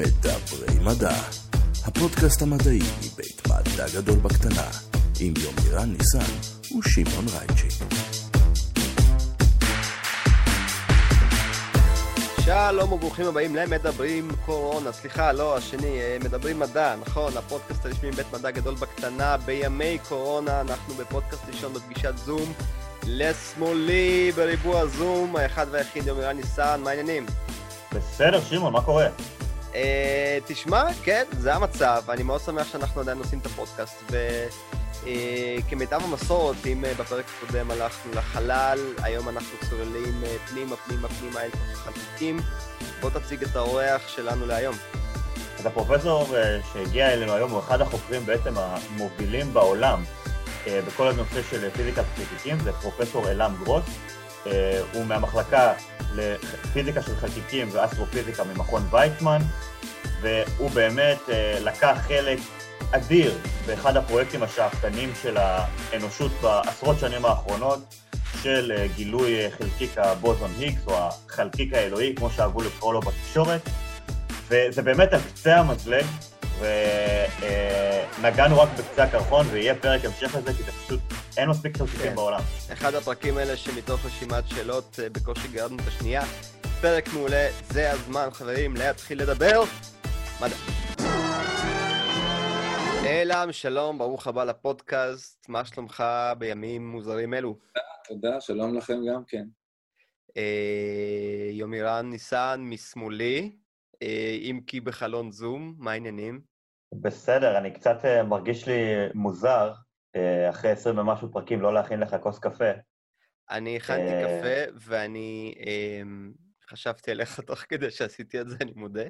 מדברי מדע, הפודקאסט המדעי מבית מדע גדול בקטנה, עם יומירן ניסן ושמעון רייצ'י. שלום וברוכים הבאים למדברים קורונה, סליחה, לא, השני, אה, מדברים מדע, נכון, הפודקאסט הרשמי מבית מדע גדול בקטנה, בימי קורונה, אנחנו בפודקאסט ראשון בפגישת זום, לשמאלי בריבוע זום, האחד והיחיד יומירן ניסן, מה העניינים? בסדר, שמעון, מה קורה? אה, תשמע, כן, זה המצב, אני מאוד שמח שאנחנו עדיין עושים את הפודקאסט, וכמיטב המסורת, אם אה, בפרק הקודם הלכנו לחלל, היום אנחנו צוללים אה, פנימה, פנימה, פנימה אל תוך החלקיקים. בוא תציג את האורח שלנו להיום. אז הפרופסור אה, שהגיע אלינו היום הוא אחד החוקרים בעצם המובילים בעולם אה, בכל הנושא של פיזיקת חלקיקים, זה פרופסור אלעם גרוס. אה, הוא מהמחלקה לפיזיקה של חלקיקים ואסטרופיזיקה ממכון ויצמן, והוא באמת אה, לקח חלק אדיר באחד הפרויקטים השאפתניים של האנושות בעשרות שנים האחרונות, של אה, גילוי אה, חלקיק הבוזון היגס, או החלקיק האלוהי, כמו שאהבו לקרוא לו בתקשורת, וזה באמת על קצה המזלג, ונגענו רק בקצה הקרחון, ויהיה פרק המשך לזה, כי זה פשוט, אין מספיק חלקיקים כן. בעולם. אחד הפרקים האלה שמתוך רשימת שאלות אה, בקושי גרדנו את השנייה. פרק מעולה, זה הזמן, חברים, להתחיל לדבר. מדע. אלעם, שלום, ברוך הבא לפודקאסט, מה שלומך בימים מוזרים אלו? תודה, שלום לכם גם כן. אה, יומירן ניסן משמאלי, אה, אם כי בחלון זום, מה העניינים? בסדר, אני קצת אה, מרגיש לי מוזר, אה, אחרי עשרים ומשהו פרקים, לא להכין לך כוס קפה. אני הכנתי אה, קפה ואני אה, חשבתי עליך תוך כדי שעשיתי את זה, אני מודה.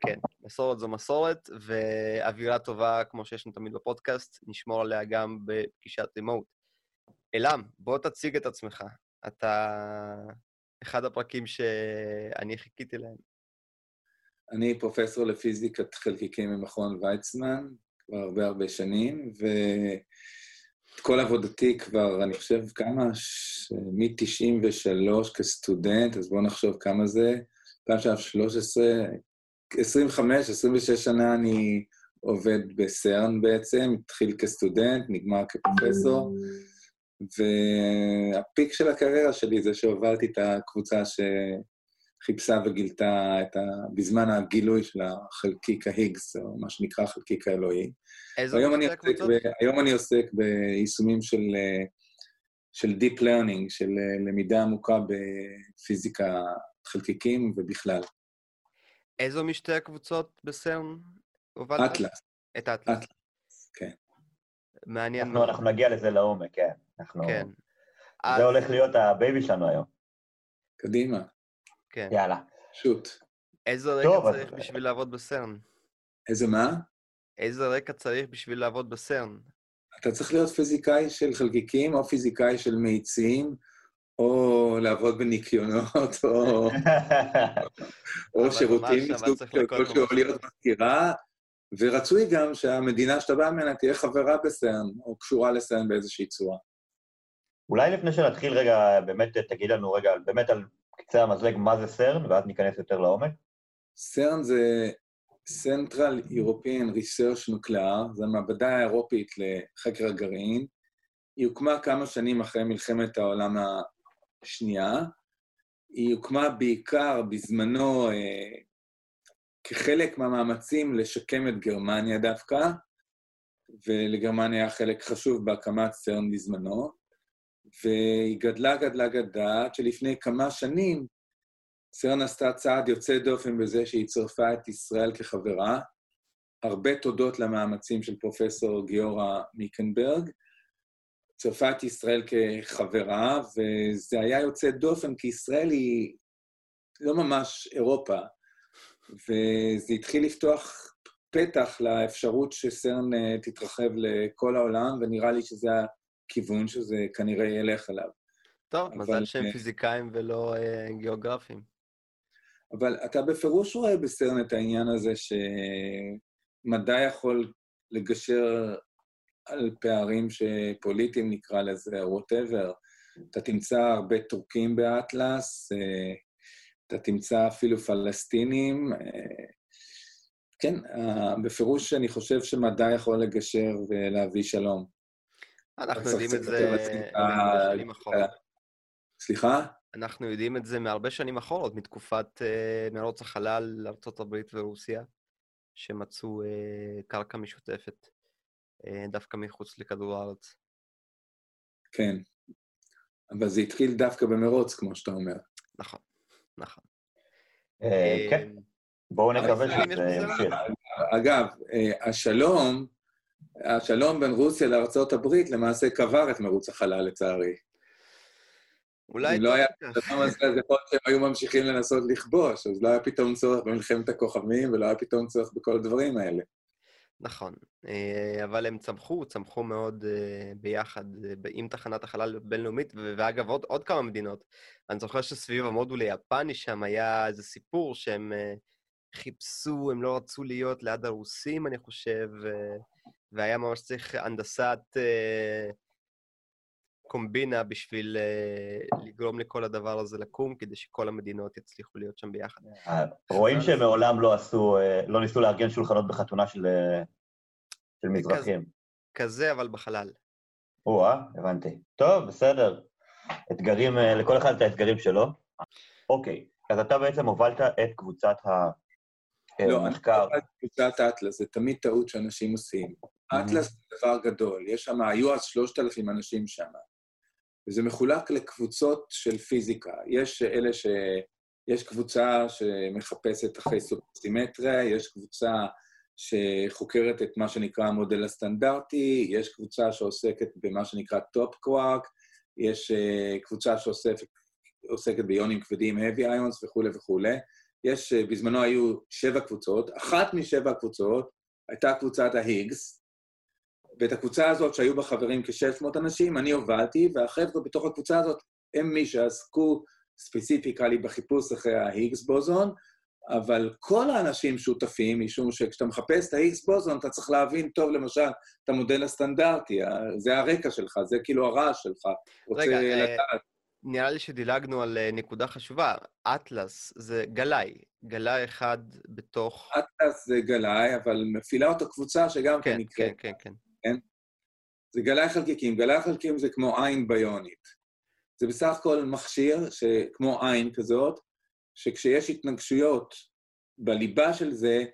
כן, מסורת זו מסורת, ואווירה טובה, כמו שיש לנו תמיד בפודקאסט, נשמור עליה גם בפגישת רימוט. אלעם, בוא תציג את עצמך. אתה אחד הפרקים שאני חיכיתי להם. אני פרופסור לפיזיקת חלקיקים ממכון ויצמן, כבר הרבה הרבה שנים, ואת כל עבודתי כבר, אני חושב, כמה? ש- מ-93 כסטודנט, אז בואו נחשוב כמה זה. פעם שעכשיו 13, 25, 26 שנה אני עובד בסרן בעצם, התחיל כסטודנט, נגמר כפרופסור, והפיק של הקריירה שלי זה שהובלתי את הקבוצה שחיפשה וגילתה את ה... בזמן הגילוי של החלקיק ההיגס, או מה שנקרא החלקיק האלוהי. איזו עוסק הקבוצות? ב, היום אני עוסק ביישומים של, של Deep Learning, של אה, למידה עמוקה בפיזיקה חלקיקים ובכלל. איזו משתי הקבוצות בסרן הובלת? אטלס, את האטלס. אטלס, כן. מעניין אנחנו. אנחנו נגיע לזה לעומק, כן. אנחנו... כן. זה אז- הולך להיות ה baby שלנו היום. קדימה, כן. יאללה. shoot. איזה רקע טוב, אז- צריך בשביל לעבוד בסרן? איזה מה? איזה רקע צריך בשביל לעבוד בסרן? אתה צריך להיות פיזיקאי של חלקיקים, או פיזיקאי של מאיצים, או לעבוד בניקיונות, או, או שירותים מסוג כלשהו, או להיות מזכירה, ורצוי גם שהמדינה שאתה בא ממנה תהיה חברה בסרן, או קשורה לסרן באיזושהי צורה. אולי לפני שנתחיל רגע, באמת תגיד לנו רגע, באמת על קצה המזלג מה זה סרן, ואז ניכנס יותר לעומק. סרן זה Central European Research Nuclear, זו המעבדה האירופית לחקר הגרעין. היא הוקמה כמה שנים אחרי מלחמת העולם השנייה. היא הוקמה בעיקר בזמנו אה, כחלק מהמאמצים לשקם את גרמניה דווקא, ולגרמניה היה חלק חשוב בהקמת סרן בזמנו, והיא גדלה, גדלה, גדלה, עד שלפני כמה שנים סרן עשתה צעד יוצא דופן בזה שהיא צירפה את ישראל כחברה. הרבה תודות למאמצים של פרופסור גיורא מיקנברג. צירפה את ישראל כחברה, וזה היה יוצא דופן, כי ישראל היא לא ממש אירופה, וזה התחיל לפתוח פתח לאפשרות שסרן אה, תתרחב לכל העולם, ונראה לי שזה הכיוון שזה כנראה ילך עליו. טוב, אבל, מזל שהם אה, פיזיקאים ולא אה, גיאוגרפים. אבל אתה בפירוש רואה בסרן את העניין הזה שמדע יכול לגשר על פערים שפוליטיים, נקרא לזה, ווטאבר. אתה תמצא הרבה טורקים באטלס, אה, אתה תמצא אפילו פלסטינים. אה, כן, אה, בפירוש אני חושב שמדע יכול לגשר ולהביא שלום. אנחנו יודעים את זה מהרבה שנים אחורה. סליחה? אנחנו יודעים את זה מהרבה שנים אחרות, מתקופת מרוץ החלל לארה"ב ורוסיה, שמצאו קרקע משותפת דווקא מחוץ לכדור הארץ. כן, אבל זה התחיל דווקא במרוץ, כמו שאתה אומר. נכון, נכון. אה, כן, בואו נקווה שזה ימשיך. אגב, אה, השלום, השלום בין רוסיה לארה"ב למעשה קבר את מרוץ החלל, לצערי. אולי... אם לא היה הדבר הזה, אז יכול להיות שהם היו ממשיכים לנסות לכבוש, אז לא היה פתאום צורך במלחמת הכוכבים, ולא היה פתאום צורך בכל הדברים האלה. נכון, אה, אבל הם צמחו, צמחו מאוד אה, ביחד אה, עם תחנת החלל הבינלאומית, ואגב, עוד, עוד כמה מדינות. אני זוכר שסביב המודול היפני שם היה איזה סיפור שהם חיפשו, הם לא רצו להיות ליד הרוסים, אני חושב, והיה ממש צריך הנדסת קומבינה בשביל לגרום לכל הדבר הזה לקום, כדי שכל המדינות יצליחו להיות שם ביחד. רואים שהם מעולם לא עשו, לא ניסו לארגן שולחנות בחתונה של של מזרחים. כזה, אבל בחלל. או-אה, הבנתי. טוב, בסדר. אתגרים, אה, לכל אחד את האתגרים שלו. אוקיי, אז אתה בעצם הובלת את קבוצת המחקר. לא, אני הובלתי את קבוצת אטלס, זה תמיד טעות שאנשים עושים. אטלס זה דבר גדול, יש שם, היו אז 3,000 אנשים שם. וזה מחולק לקבוצות של פיזיקה. יש אלה ש... יש קבוצה שמחפשת אחרי סופרסימטריה, יש קבוצה שחוקרת את מה שנקרא המודל הסטנדרטי, יש קבוצה שעוסקת במה שנקרא top quark, יש uh, קבוצה שעוסקת ביונים כבדים, heavy ions וכולי וכולי. יש, uh, בזמנו היו שבע קבוצות, אחת משבע הקבוצות הייתה קבוצת ההיגס, ואת הקבוצה הזאת, שהיו בה חברים כ-600 אנשים, אני הובלתי, והחבר'ה בתוך הקבוצה הזאת הם מי שעסקו ספציפיקלי בחיפוש אחרי ההיגס בוזון, אבל כל האנשים שותפים, משום שכשאתה מחפש את ה-X בוזון, אתה צריך להבין טוב, למשל, את המודל הסטנדרטי, זה הרקע שלך, זה כאילו הרעש שלך. רגע, אה, נראה לי שדילגנו על אה, נקודה חשובה. אטלס זה גלאי, גלאי אחד בתוך... אטלס זה גלאי, אבל מפעילה אותו קבוצה שגם כן נקראת. כן, כן, כן. כן? זה גלאי חלקיקים. גלאי חלקיקים זה כמו עין ביונית. זה בסך הכל מכשיר שכמו עין כזאת, שכשיש התנגשויות בליבה של זה,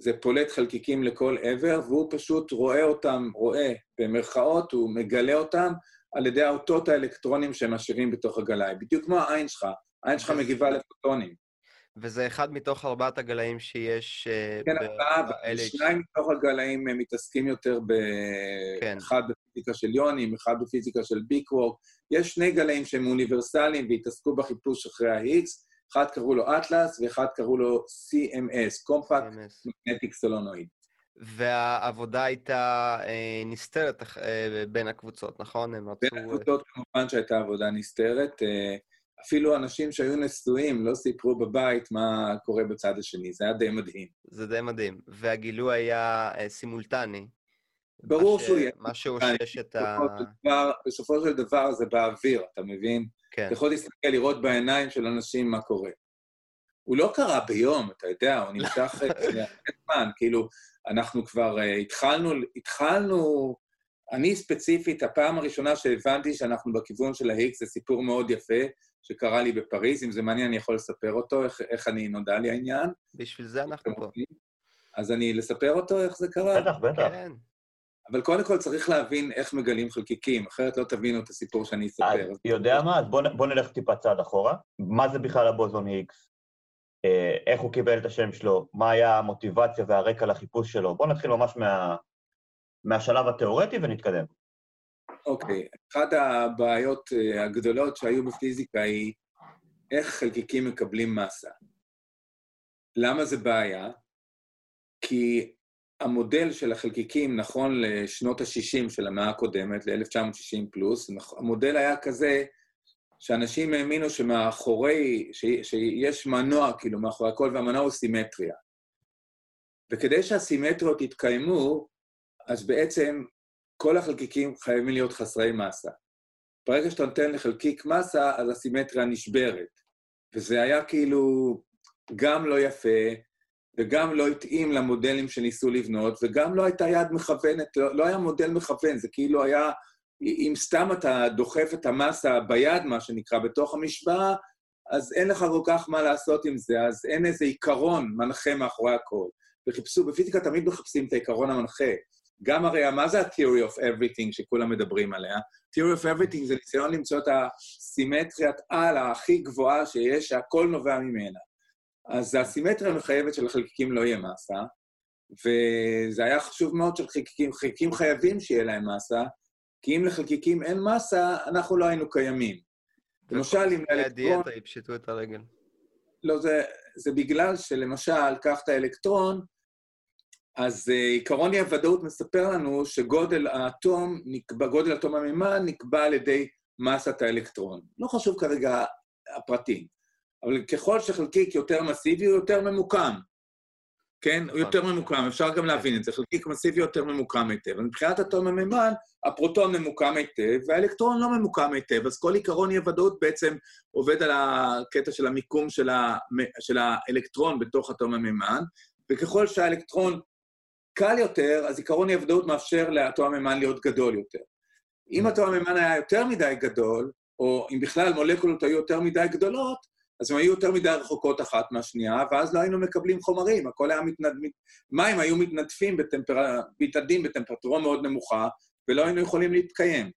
זה פולט חלקיקים לכל עבר, והוא פשוט רואה אותם, רואה, במרכאות, הוא מגלה אותם על ידי האותות האלקטרונים שהם משאירים בתוך הגלאי. בדיוק כמו העין שלך, העין שלך מגיבה לפוטונים. וזה אחד מתוך ארבעת הגלאים שיש... אה, כן, ארבעה, שניים מתוך הגלאים מתעסקים יותר ב... כן. אחד בפיזיקה של יונים, אחד בפיזיקה של ביקוורק. יש שני גלאים שהם אוניברסליים והתעסקו בחיפוש אחרי ה-X, אחד קראו לו אטלס ואחד קראו לו CMS, Compact Magnetic Solenoid. והעבודה הייתה אה, נסתרת אה, בין הקבוצות, נכון? הם רצו... בין הקבוצות כמובן שהייתה עבודה נסתרת. אה, אפילו אנשים שהיו נשואים לא סיפרו בבית מה קורה בצד השני, זה היה די מדהים. זה די מדהים. והגילוי היה אה, סימולטני. ברור שהוא יהיה. מה שאושש את ה... בסופו של דבר זה באוויר, אתה מבין? כן. אתה יכול להסתכל, לראות בעיניים של אנשים מה קורה. הוא לא קרה ביום, אתה יודע, הוא נמשך אה, זמן, כאילו, אנחנו כבר uh, התחלנו, התחלנו, אני ספציפית, הפעם הראשונה שהבנתי שאנחנו בכיוון של ההיקס, זה סיפור מאוד יפה, שקרה לי בפריז, אם זה מעניין, אני יכול לספר אותו, איך, איך אני, נודע לי העניין. בשביל זה אנחנו פה. אז אני, לספר אותו, איך זה קרה? בטח, בטח. כן. אבל קודם כל צריך להבין איך מגלים חלקיקים, אחרת לא תבינו את הסיפור שאני אספר. אז יודע מה? אז בוא, בוא נלך טיפה צעד אחורה. מה זה בכלל הבוזון איקס? אה, איך הוא קיבל את השם שלו? מה היה המוטיבציה והרקע לחיפוש שלו? בואו נתחיל ממש מה, מהשלב התיאורטי ונתקדם. אוקיי, okay. אחת הבעיות אה, הגדולות שהיו בפיזיקה היא איך חלקיקים מקבלים מסה. למה זה בעיה? כי המודל של החלקיקים נכון לשנות ה-60 של המאה הקודמת, ל-1960 פלוס, המודל היה כזה שאנשים האמינו שמאחורי, ש, שיש מנוע, כאילו, מאחורי הכל, והמנוע הוא סימטריה. וכדי שהסימטריות יתקיימו, אז בעצם כל החלקיקים חייבים להיות חסרי מסה. ברגע שאתה נותן לחלקיק מסה, אז הסימטריה נשברת. וזה היה כאילו גם לא יפה, וגם לא התאים למודלים שניסו לבנות, וגם לא הייתה יד מכוונת, לא, לא היה מודל מכוון, זה כאילו היה, אם סתם אתה דוחף את המסה ביד, מה שנקרא, בתוך המשוואה, אז אין לך כל כך מה לעשות עם זה, אז אין איזה עיקרון מנחה מאחורי הכל. וחיפשו, בפיזיקה תמיד מחפשים את העיקרון המנחה. גם הרי, מה זה ה-theory of everything שכולם מדברים עליה? theory of everything זה ניסיון למצוא את הסימטריית על הכי גבוהה שיש, שהכל נובע ממנה. אז הסימטריה המחייבת של החלקיקים לא יהיה מסה, וזה היה חשוב מאוד שלחלקיקים, חלקיקים חייבים שיהיה להם מסה, כי אם לחלקיקים אין מסה, אנחנו לא היינו קיימים. למשל, אם לאלקטרון... הדיאטה יפשטו את הרגל. לא, זה, זה בגלל שלמשל, קח את האלקטרון, אז uh, עיקרון אי-הוודאות מספר לנו שגודל האטום, נקבע, גודל אטום המימן נקבע על ידי מסת האלקטרון. לא חשוב כרגע הפרטים, אבל ככל שחלקיק יותר מסיבי, הוא יותר ממוקם. כן? הוא יותר ממוקם, אפשר גם להבין את זה. חלקיק מסיבי יותר ממוקם היטב. מבחינת אטום המימן, הפרוטון ממוקם היטב, והאלקטרון לא ממוקם היטב, אז כל עיקרון אי-הוודאות בעצם עובד על הקטע של המיקום של, ה... של האלקטרון בתוך אטום המימן, וככל שהאלקטרון קל יותר, אז עיקרון אי-הוודאות מאפשר לאטום המימן להיות גדול יותר. אם אטום המימן היה יותר מדי גדול, או אם בכלל מולקולות היו יותר מדי גדולות, אז הם היו יותר מדי רחוקות אחת מהשנייה, ואז לא היינו מקבלים חומרים, הכל היה מתנד... מים היו מתנדפים, בטמפר... מתאדים בטמפרטורה מאוד נמוכה, ולא היינו יכולים להתקיים.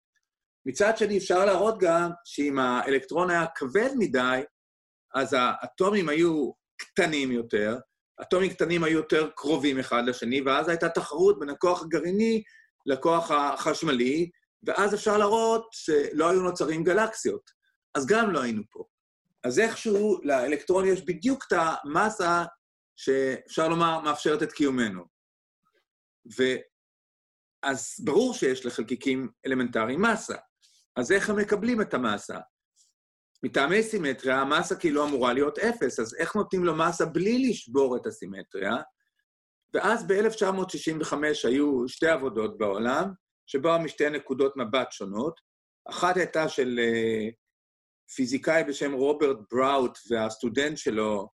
מצד שני, אפשר להראות גם שאם האלקטרון היה כבד מדי, אז האטומים היו קטנים יותר, אטומים קטנים היו יותר קרובים אחד לשני, ואז הייתה תחרות בין הכוח הגרעיני לכוח החשמלי, ואז אפשר להראות שלא היו נוצרים גלקסיות. אז גם לא היינו פה. אז איכשהו לאלקטרון יש בדיוק את המסה שאפשר לומר מאפשרת את קיומנו. ואז ברור שיש לחלקיקים אלמנטריים מסה. אז איך הם מקבלים את המסה? מטעמי סימטריה, המסה כאילו אמורה להיות אפס, אז איך נותנים לו מסה בלי לשבור את הסימטריה? ואז ב-1965 היו שתי עבודות בעולם, שבאו משתי נקודות מבט שונות. אחת הייתה של uh, פיזיקאי בשם רוברט בראוט והסטודנט שלו,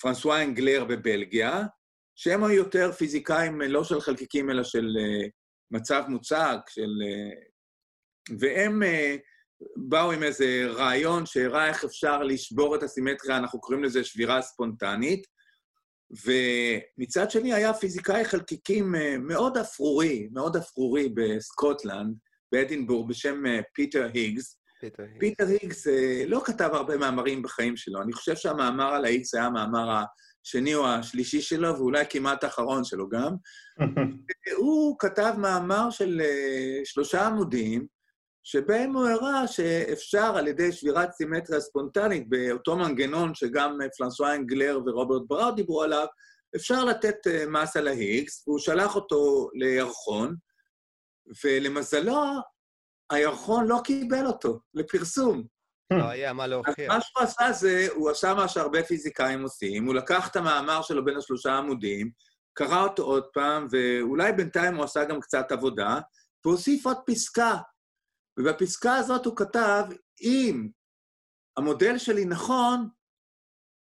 פרנסואה אנגלר בבלגיה, שהם היו יותר פיזיקאים לא של חלקיקים, אלא של uh, מצב מוצק, של... Uh, והם uh, באו עם איזה רעיון שהראה איך אפשר לשבור את הסימטריה, אנחנו קוראים לזה שבירה ספונטנית, ומצד שני היה פיזיקאי חלקיקים מאוד אפרורי, מאוד אפרורי בסקוטלנד, באדינבורג, בשם פיטר היגס, פיטר היגס. פיטר היגס לא כתב הרבה מאמרים בחיים שלו. אני חושב שהמאמר על ה-X היה המאמר השני או השלישי שלו, ואולי כמעט האחרון שלו גם. הוא כתב מאמר של uh, שלושה עמודים, שבהם הוא הראה שאפשר על ידי שבירת סימטריה ספונטנית, באותו מנגנון שגם פרנסואה אנגלר ורוברט בראוט דיברו עליו, אפשר לתת מס על ה-X, והוא שלח אותו לירחון, ולמזלו, הירחון לא קיבל אותו לפרסום. לא היה מה להוכיח. אז מה שהוא עשה זה, הוא עשה מה שהרבה פיזיקאים עושים, הוא לקח את המאמר שלו בין השלושה עמודים, קרא אותו עוד פעם, ואולי בינתיים הוא עשה גם קצת עבודה, והוסיף עוד פסקה. ובפסקה הזאת הוא כתב, אם המודל שלי נכון,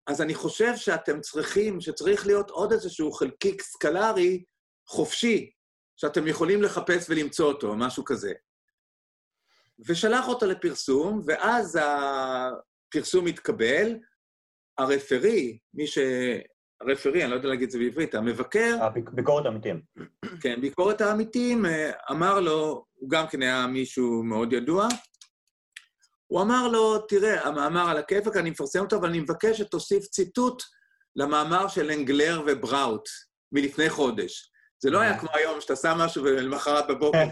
אז אני חושב שאתם צריכים, שצריך להיות עוד איזשהו חלקיק סקלרי חופשי, שאתם יכולים לחפש ולמצוא אותו, משהו כזה. ושלח אותו לפרסום, ואז הפרסום התקבל, הרפרי, מי ש... הרפרי, אני לא יודע להגיד את זה בעברית, המבקר... ביקורת העמיתים. כן, ביקורת העמיתים, אה, אמר לו, הוא גם כן היה מישהו מאוד ידוע, הוא אמר לו, תראה, המאמר על הכיפק, אני מפרסם אותו, אבל אני מבקש שתוסיף ציטוט למאמר של אנגלר ובראוט מלפני חודש. זה לא היה כמו היום, שאתה שם משהו ולמחרת בבוקר.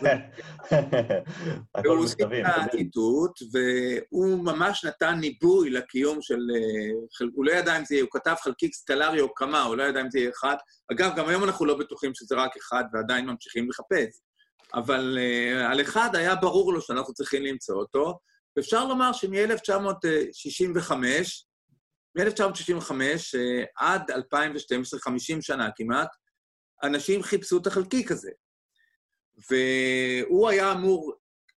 והוא הוסיף את הציטוט, והוא ממש נתן ניבוי לקיום של... אה, הוא לא ידע אם זה יהיה, הוא כתב חלקיק סטלרי או כמה, הוא לא ידע אם זה יהיה אחד. אגב, גם היום אנחנו לא בטוחים שזה רק אחד ועדיין ממשיכים לחפש. אבל uh, על אחד היה ברור לו שאנחנו צריכים למצוא אותו, ואפשר לומר שמ-1965, מ-1965 uh, עד 2012, 50 שנה כמעט, אנשים חיפשו את החלקיק הזה. והוא היה אמור,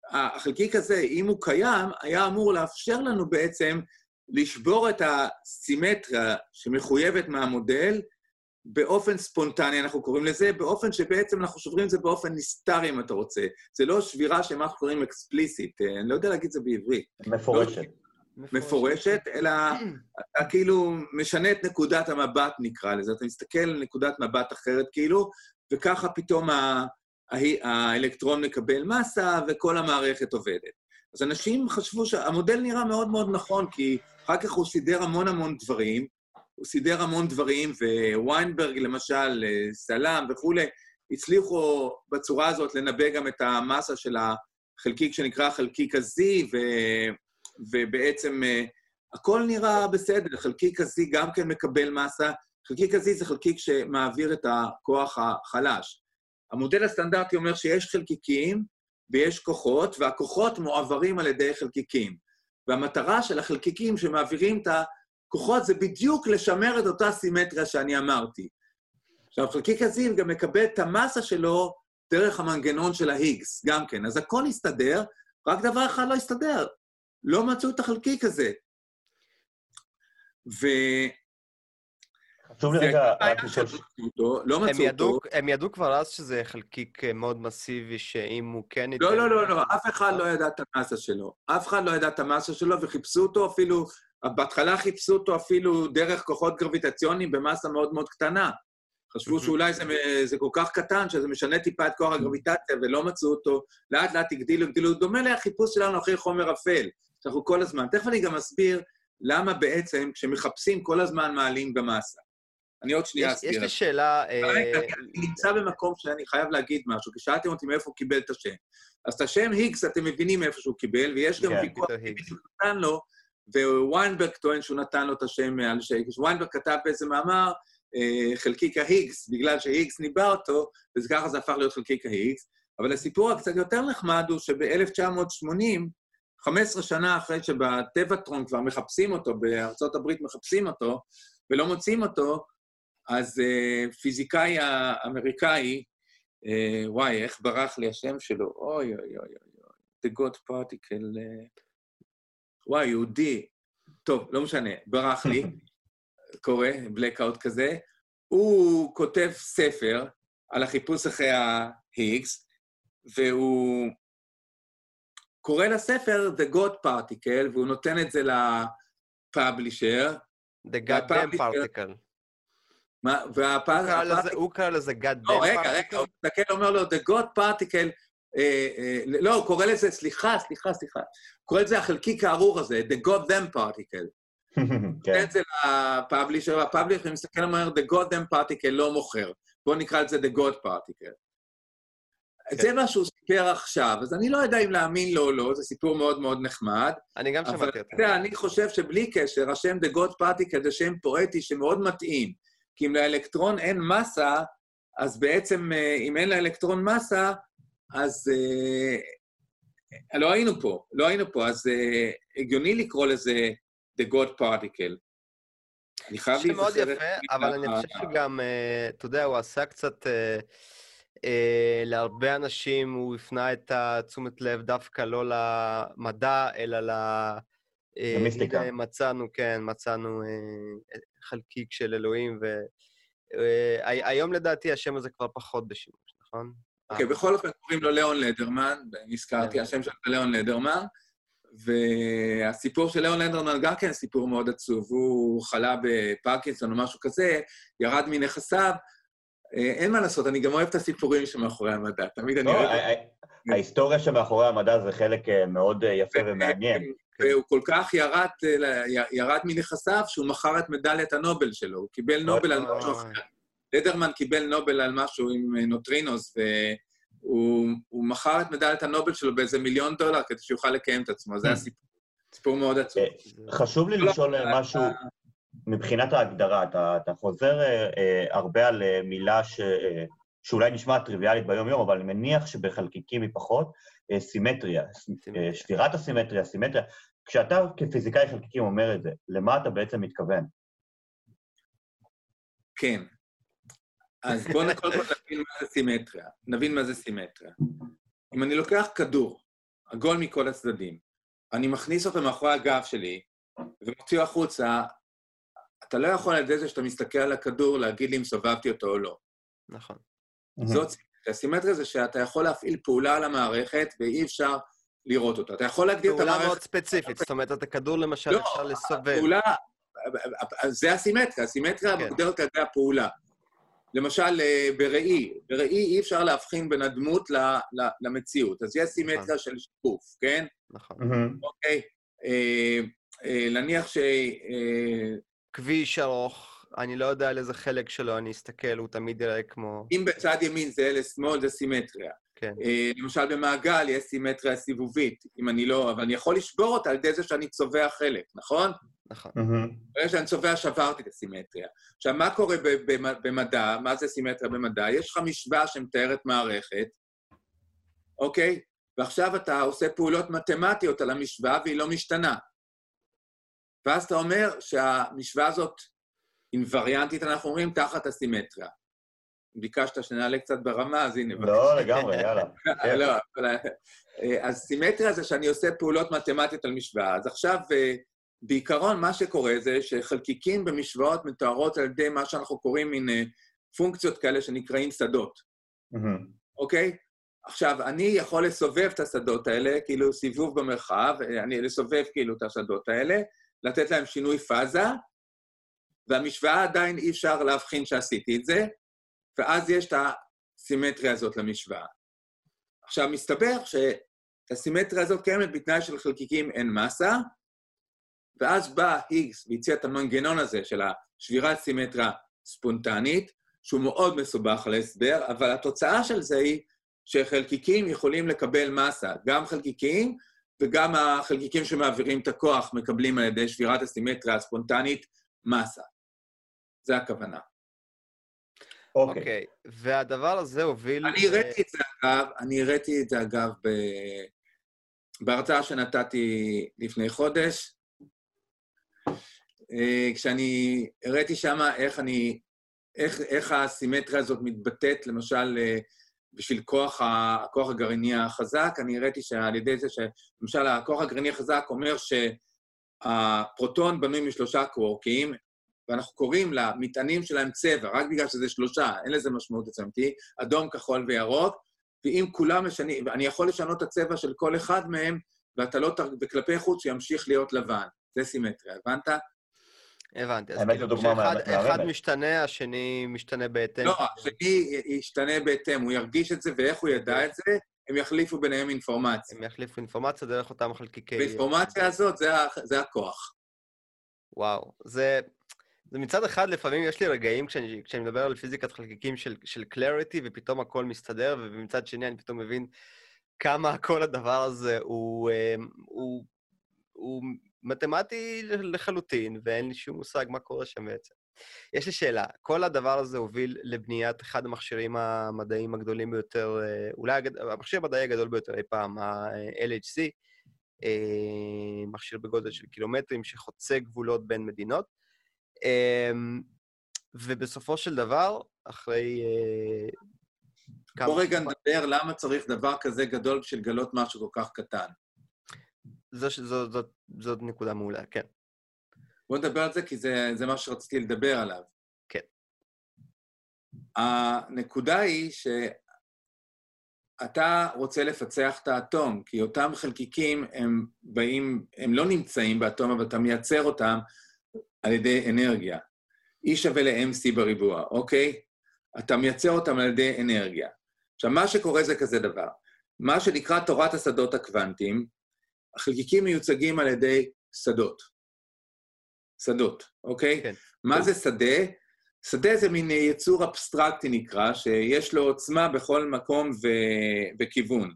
החלקיק הזה, אם הוא קיים, היה אמור לאפשר לנו בעצם לשבור את הסימטריה שמחויבת מהמודל באופן ספונטני, אנחנו קוראים לזה, באופן שבעצם אנחנו שוברים את זה באופן נסתר, אם אתה רוצה. זה לא שבירה שמה אנחנו קוראים אקספליסיט, אני לא יודע להגיד את זה בעברית. מפורשת. לא, מפורשת, אלא אתה כאילו משנה את נקודת המבט, נקרא לזה. אתה מסתכל על נקודת מבט אחרת, כאילו, וככה פתאום ה- האלקטרון מקבל מסה וכל המערכת עובדת. אז אנשים חשבו שהמודל נראה מאוד מאוד נכון, כי אחר כך הוא סידר המון המון דברים, הוא סידר המון דברים, וויינברג למשל, סלאם וכולי, הצליחו בצורה הזאת לנבא גם את המסה של החלקיק שנקרא חלקיק ה-Z. ובעצם אה, הכל נראה בסדר. חלקיק ה-Z גם כן מקבל מסה. חלקיק ה-Z זה חלקיק שמעביר את הכוח החלש. המודל הסטנדרטי אומר שיש חלקיקים ויש כוחות, והכוחות מועברים על ידי חלקיקים. והמטרה של החלקיקים שמעבירים את הכוחות זה בדיוק לשמר את אותה סימטריה שאני אמרתי. עכשיו, חלקיק הזיל גם מקבל את המסה שלו דרך המנגנון של ההיגס, גם כן. אז הכל הסתדר, רק דבר אחד לא הסתדר. לא מצאו את החלקיק הזה. ו... חשוב לי רגע רק לשאול... לא מצאו אותו. הם ידעו כבר אז שזה חלקיק אה, מאוד מסיבי, שאם הוא כן... לא, לא, לא, לא, אף אחד לא ידע את המסה שלו. אף אחד לא ידע את המסה שלו, וחיפשו אותו אפילו, בהתחלה חיפשו אותו אפילו דרך כוחות גרביטציוניים במסה מאוד מאוד קטנה. חשבו שאולי זה, זה כל כך קטן, שזה משנה טיפה את כוח הגרביטציה, ולא מצאו אותו. לאט לאט הגדילו, הגדילו. דומה לחיפוש שלנו אחרי חומר אפל, שאנחנו כל הזמן. תכף אני גם אסביר למה בעצם, כשמחפשים, כל הזמן מעלים במסה. אני עוד שנייה אסביר. יש לי שאלה... אני נמצא במקום שאני חייב להגיד משהו, כי שאלתם אותי מאיפה הוא קיבל את השם. אז את השם היגס אתם מבינים מאיפה שהוא קיבל, ויש גם ויכוח מי נתן לו, וויינברג טוען שהוא נתן לו את השם על שהיגס. ויינברג כתב באיזה מאמר, חלקיק ההיגס, בגלל שהיגס ניבא אותו, וככה זה הפך להיות חלקיק ההיגס. אבל הסיפור הקצת יותר נחמד הוא שב-1980, 15 שנה אחרי שבטבעטרון כבר מחפשים אותו, בארצות הברית מחפשים אותו, ולא מוצאים אותו, אז uh, פיזיקאי האמריקאי, uh, וואי, איך ברח לי השם שלו? אוי, אוי, אוי, אוי, The God Particle, uh, וואי, יהודי. טוב, לא משנה, ברח לי, קורה, blackout כזה. הוא כותב ספר על החיפוש אחרי ההיגס, והוא קורא לספר The God Particle, והוא נותן את זה לפאבלישר. The Goddamn Particle. מה, והפעם... הוא קרא לזה God damn לא, רגע, רגע, הוא מסתכל, אומר לו, The God Particle, לא, הוא קורא לזה, סליחה, סליחה, סליחה, הוא קורא לזה החלקיק הארור הזה, The God damn Particle. כן. זה לפאבלישר, והפאבלישר מסתכל ואומר, The God damn Particle לא מוכר. בואו נקרא לזה The God Particle. זה מה שהוא סיפר עכשיו, אז אני לא יודע אם להאמין לו או לא, זה סיפור מאוד מאוד נחמד. אני גם שמעתי אותו. אבל אתה יודע, אני חושב שבלי קשר, השם The God Particle זה שם פואטי שמאוד מתאים. כי אם לאלקטרון אין מסה, אז בעצם אם אין לאלקטרון מסה, אז אה, לא היינו פה, לא היינו פה, אז אה, הגיוני לקרוא לזה The God Particle. אני חייב להיזכר... זה מאוד יפה, אבל אני חושב שגם, אה, אתה יודע, הוא עשה קצת... להרבה אנשים הוא הפנה את התשומת לב דווקא לא למדע, אלא ל... למיסטיקה. מצאנו, כן, מצאנו חלקיק של אלוהים, והיום לדעתי השם הזה כבר פחות בשימוש, נכון? אוקיי, בכל אופן קוראים לו ליאון לדרמן, הזכרתי, כן. השם שלו ליאון לדרמן, והסיפור של ליאון לדרמן גם כן סיפור מאוד עצוב. הוא חלה בפרקינסון או משהו כזה, ירד מנכסיו, אין מה לעשות, אני גם אוהב את הסיפורים שמאחורי המדע, תמיד אני אוהב... ההיסטוריה שמאחורי המדע זה חלק מאוד יפה ומעניין. והוא כל כך ירד, ירד מנכסיו שהוא מכר את מדליית הנובל שלו. הוא קיבל נובל על משהו אחר. לדרמן קיבל נובל על משהו עם נוטרינוס, והוא מכר את מדליית הנובל שלו באיזה מיליון דולר כדי שיוכל לקיים את עצמו. זה היה סיפור מאוד עצוב. חשוב לי לשאול משהו מבחינת ההגדרה. אתה חוזר הרבה על מילה ש... שאולי נשמעת טריוויאלית ביום-יום, אבל אני מניח שבחלקיקים היא פחות, סימטריה, שבירת הסימטריה, סימטריה. כשאתה כפיזיקאי חלקיקים אומר את זה, למה אתה בעצם מתכוון? כן. אז בואו קודם כל נבין מה זה סימטריה. נבין מה זה סימטריה. אם אני לוקח כדור, עגול מכל הצדדים, אני מכניס אותו מאחורי הגב שלי, ומוציא החוצה, אתה לא יכול על ידי זה שאתה מסתכל על הכדור להגיד לי אם סובבתי אותו או לא. נכון. זאת סימטריה. סימטריה זה שאתה יכול להפעיל פעולה על המערכת ואי אפשר לראות אותה. אתה יכול להגדיר את פעולה המערכת... מאוד ספציפית, זאת אומרת, את הכדור למשל לא, אפשר לסובב. הפעולה, זה הסימטריה, הסימטריה כן. מוגדרת על ידי הפעולה. למשל, אה, בראי, בראי אי אפשר להבחין בין הדמות ל- ל- למציאות, אז יש סימטריה נכון. של שיקוף, כן? נכון. אוקיי. אה, אה, נניח ש... אה, כביש ארוך, אני לא יודע על איזה חלק שלו אני אסתכל, הוא תמיד יראה כמו... אם בצד ימין זה לשמאל, זה סימטריה. כן, אה, למשל במעגל יש סימטריה סיבובית, אם אני לא... אבל אני יכול לשבור אותה על ידי זה שאני צובע חלק, נכון? נכון. ברגע שאני צובע, שברתי את הסימטריה. עכשיו, מה קורה במדע? מה זה סימטריה במדע? יש לך משוואה שמתארת מערכת, אוקיי? ועכשיו אתה עושה פעולות מתמטיות על המשוואה והיא לא משתנה. ואז אתה אומר שהמשוואה הזאת אינווריאנטית, אנחנו אומרים, תחת הסימטריה. ביקשת שנעלה קצת ברמה, אז הנה. לא, לגמרי, יאללה. לא. אה, אז סימטריה זה שאני עושה פעולות מתמטיות על משוואה. אז עכשיו, אה, בעיקרון, מה שקורה זה שחלקיקים במשוואות מתוארות על ידי מה שאנחנו קוראים מין אה, פונקציות כאלה שנקראים שדות, אוקיי? עכשיו, אני יכול לסובב את השדות האלה, כאילו סיבוב במרחב, אני לסובב כאילו את השדות האלה, לתת להם שינוי פאזה, והמשוואה עדיין אי אפשר להבחין שעשיתי את זה, ואז יש את הסימטריה הזאת למשוואה. עכשיו, מסתבר שהסימטריה הזאת קיימת בתנאי של חלקיקים אין מסה, ואז בא היגס והציע את המנגנון הזה של השבירת סימטריה ספונטנית, שהוא מאוד מסובך להסבר, אבל התוצאה של זה היא שחלקיקים יכולים לקבל מסה, גם חלקיקים וגם החלקיקים שמעבירים את הכוח מקבלים על ידי שבירת הסימטריה הספונטנית מסה. זה הכוונה. אוקיי. אוקיי, והדבר הזה הוביל... אני הראיתי את זה, אגב, אני הראיתי את זה, אגב, ב... בהרצאה שנתתי לפני חודש, אה, כשאני הראיתי שם איך אני, איך, איך הסימטריה הזאת מתבטאת, למשל, אה, בשביל כוח, הכוח הגרעיני החזק, אני הראיתי שעל ידי זה שלמשל הכוח הגרעיני החזק אומר שהפרוטון בנוי משלושה קוורקים, ואנחנו קוראים למטענים שלהם צבע, רק בגלל שזה שלושה, אין לזה משמעות אצלמתי, אדום, כחול וירוק, ואם כולם משנים, ואני יכול לשנות את הצבע של כל אחד מהם, ואתה לא, וכלפי חוץ הוא ימשיך להיות לבן. זה סימטריה, הבנת? הבנתי. אז האמת כאילו, זו דוגמה כשאחד- מהממת. אחד משתנה, השני משתנה בהתאם. לא, השני ישתנה בהתאם, הוא ירגיש את זה, ואיך הוא ידע את זה, הם יחליפו ביניהם אינפורמציה. הם יחליפו אינפורמציה דרך אותם חלקיקי... והאינפורמציה הזאת, זה הכוח. וואו, זה... זה מצד אחד, לפעמים יש לי רגעים כשאני, כשאני מדבר על פיזיקת חלקיקים של, של קלריטי, ופתאום הכל מסתדר, ומצד שני אני פתאום מבין כמה כל הדבר הזה הוא, אה, הוא, הוא מתמטי לחלוטין, ואין לי שום מושג מה קורה שם בעצם. יש לי שאלה, כל הדבר הזה הוביל לבניית אחד המכשירים המדעיים הגדולים ביותר, אה, אולי. המכשיר המדעי הגדול ביותר אי פעם, ה-LHC, אה, מכשיר בגודל של קילומטרים שחוצה גבולות בין מדינות. ובסופו של דבר, אחרי... אה, כמה בוא רגע נדבר למה צריך דבר כזה גדול בשביל לגלות משהו כל כך קטן. זו, זו, זאת, זאת נקודה מעולה, כן. בוא נדבר על זה, כי זה, זה מה שרציתי לדבר עליו. כן. הנקודה היא שאתה רוצה לפצח את האטום, כי אותם חלקיקים הם באים, הם לא נמצאים באטום, אבל אתה מייצר אותם על ידי אנרגיה. E שווה ל-MC בריבוע, אוקיי? אתה מייצר אותם על ידי אנרגיה. עכשיו, מה שקורה זה כזה דבר. מה שנקרא תורת השדות הקוונטיים, החלקיקים מיוצגים על ידי שדות. שדות, אוקיי? כן. מה זה שדה? שדה זה מין יצור אבסטרקטי נקרא, שיש לו עוצמה בכל מקום ו... וכיוון.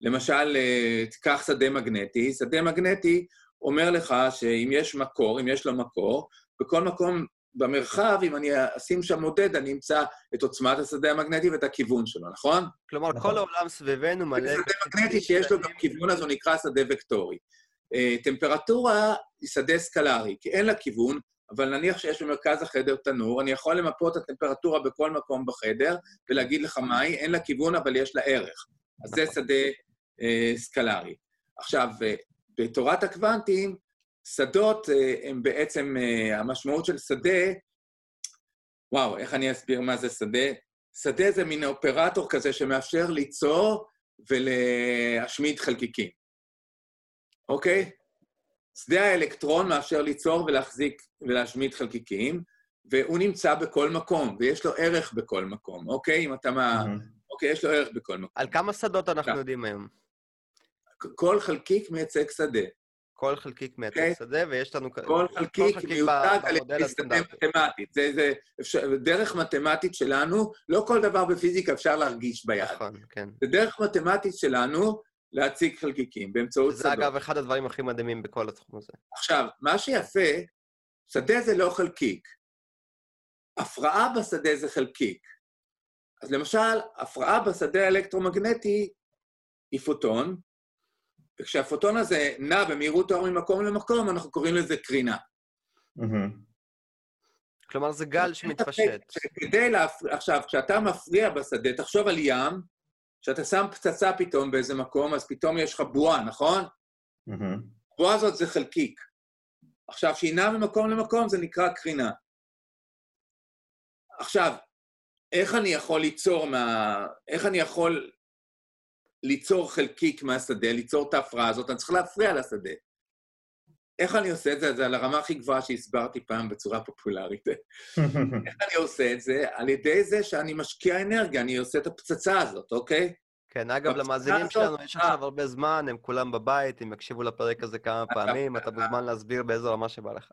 למשל, אה, תיקח שדה מגנטי, שדה מגנטי אומר לך שאם יש מקור, אם יש לו מקור, בכל מקום במרחב, אם אני אשים שם מודד, אני אמצא את עוצמת השדה המגנטי ואת הכיוון שלו, נכון? כלומר, נכון. כל העולם סביבנו מלא... שדה מגנטי שיש לו גם כיוון, אז הוא נקרא שדה וקטורי. אה, טמפרטורה היא שדה סקלרי, כי אין לה כיוון, אבל נניח שיש במרכז החדר תנור, אני יכול למפות את הטמפרטורה בכל מקום בחדר ולהגיד לך מהי, אין לה כיוון, אבל יש לה ערך. אז זה נכון. שדה אה, סקלרי. עכשיו, אה, בתורת הקוונטים, שדות אה, הם בעצם, אה, המשמעות של שדה, וואו, איך אני אסביר מה זה שדה? שדה זה מין אופרטור כזה שמאפשר ליצור ולהשמיד חלקיקים, אוקיי? שדה האלקטרון מאפשר ליצור ולהחזיק ולהשמיד חלקיקים, והוא נמצא בכל מקום, ויש לו ערך בכל מקום, אוקיי? אם אתה מה... אוקיי, יש לו ערך בכל מקום. על כמה שדות אנחנו יודעים היום? כל חלקיק מייצג שדה. כל חלקיק מייצג okay. שדה, ויש לנו... כל חלקיק מיוצג על ידי שדה מתמטית. זה, זה אפשר, דרך מתמטית שלנו, לא כל דבר בפיזיקה אפשר להרגיש ביד. נכון, כן. זה דרך מתמטית שלנו להציג חלקיקים באמצעות שדות. זה אגב אחד הדברים הכי מדהימים בכל התחום הזה. עכשיו, מה שיפה, שדה זה לא חלקיק. הפרעה בשדה זה חלקיק. אז למשל, הפרעה בשדה האלקטרומגנטי היא פוטון, וכשהפוטון הזה נע במהירות האור ממקום למקום, אנחנו קוראים לזה קרינה. כלומר, זה גל שמתפשט. כדי להפריע, עכשיו, כשאתה מפריע בשדה, תחשוב על ים, כשאתה שם פצצה פתאום באיזה מקום, אז פתאום יש לך בועה, נכון? הבועה הזאת זה חלקיק. עכשיו, שהיא נעה ממקום למקום, זה נקרא קרינה. עכשיו, איך אני יכול ליצור מה... איך אני יכול ליצור חלקיק מהשדה, ליצור את ההפרעה הזאת, אני צריך להפריע לשדה. איך אני עושה את זה? זה על הרמה הכי גבוהה שהסברתי פעם בצורה פופולרית. איך אני עושה את זה? על ידי זה שאני משקיע אנרגיה, אני עושה את הפצצה הזאת, אוקיי? כן, אגב, למאזינים שלנו יש עכשיו הרבה זמן, הם כולם בבית, הם יקשיבו לפרק הזה כמה פעמים, אתה מוזמן להסביר באיזו רמה שבא לך.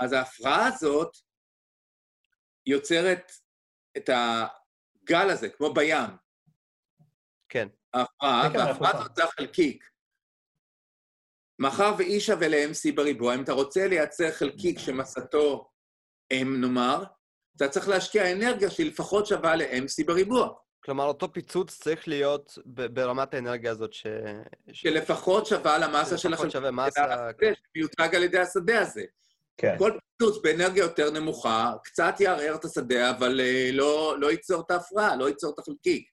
אז ההפרעה הזאת יוצרת את הגל הזה, כמו בים. כן. ההפרעה, וההפרעה הזאת זה החלקיק. מאחר ו-E שווה ל-MC בריבוע, אם אתה רוצה לייצר חלקיק שמסתו M נאמר, אתה צריך להשקיע אנרגיה שהיא לפחות שווה ל-MC בריבוע. כלומר, אותו פיצוץ צריך להיות ברמת האנרגיה הזאת ש... שלפחות שווה למסה של החלקיק. שווה מסה... שמיוצג על ידי השדה הזה. כן. כל פיצוץ באנרגיה יותר נמוכה, קצת יערער את השדה, אבל uh, לא, לא ייצור את ההפרעה, לא ייצור את החלקיק.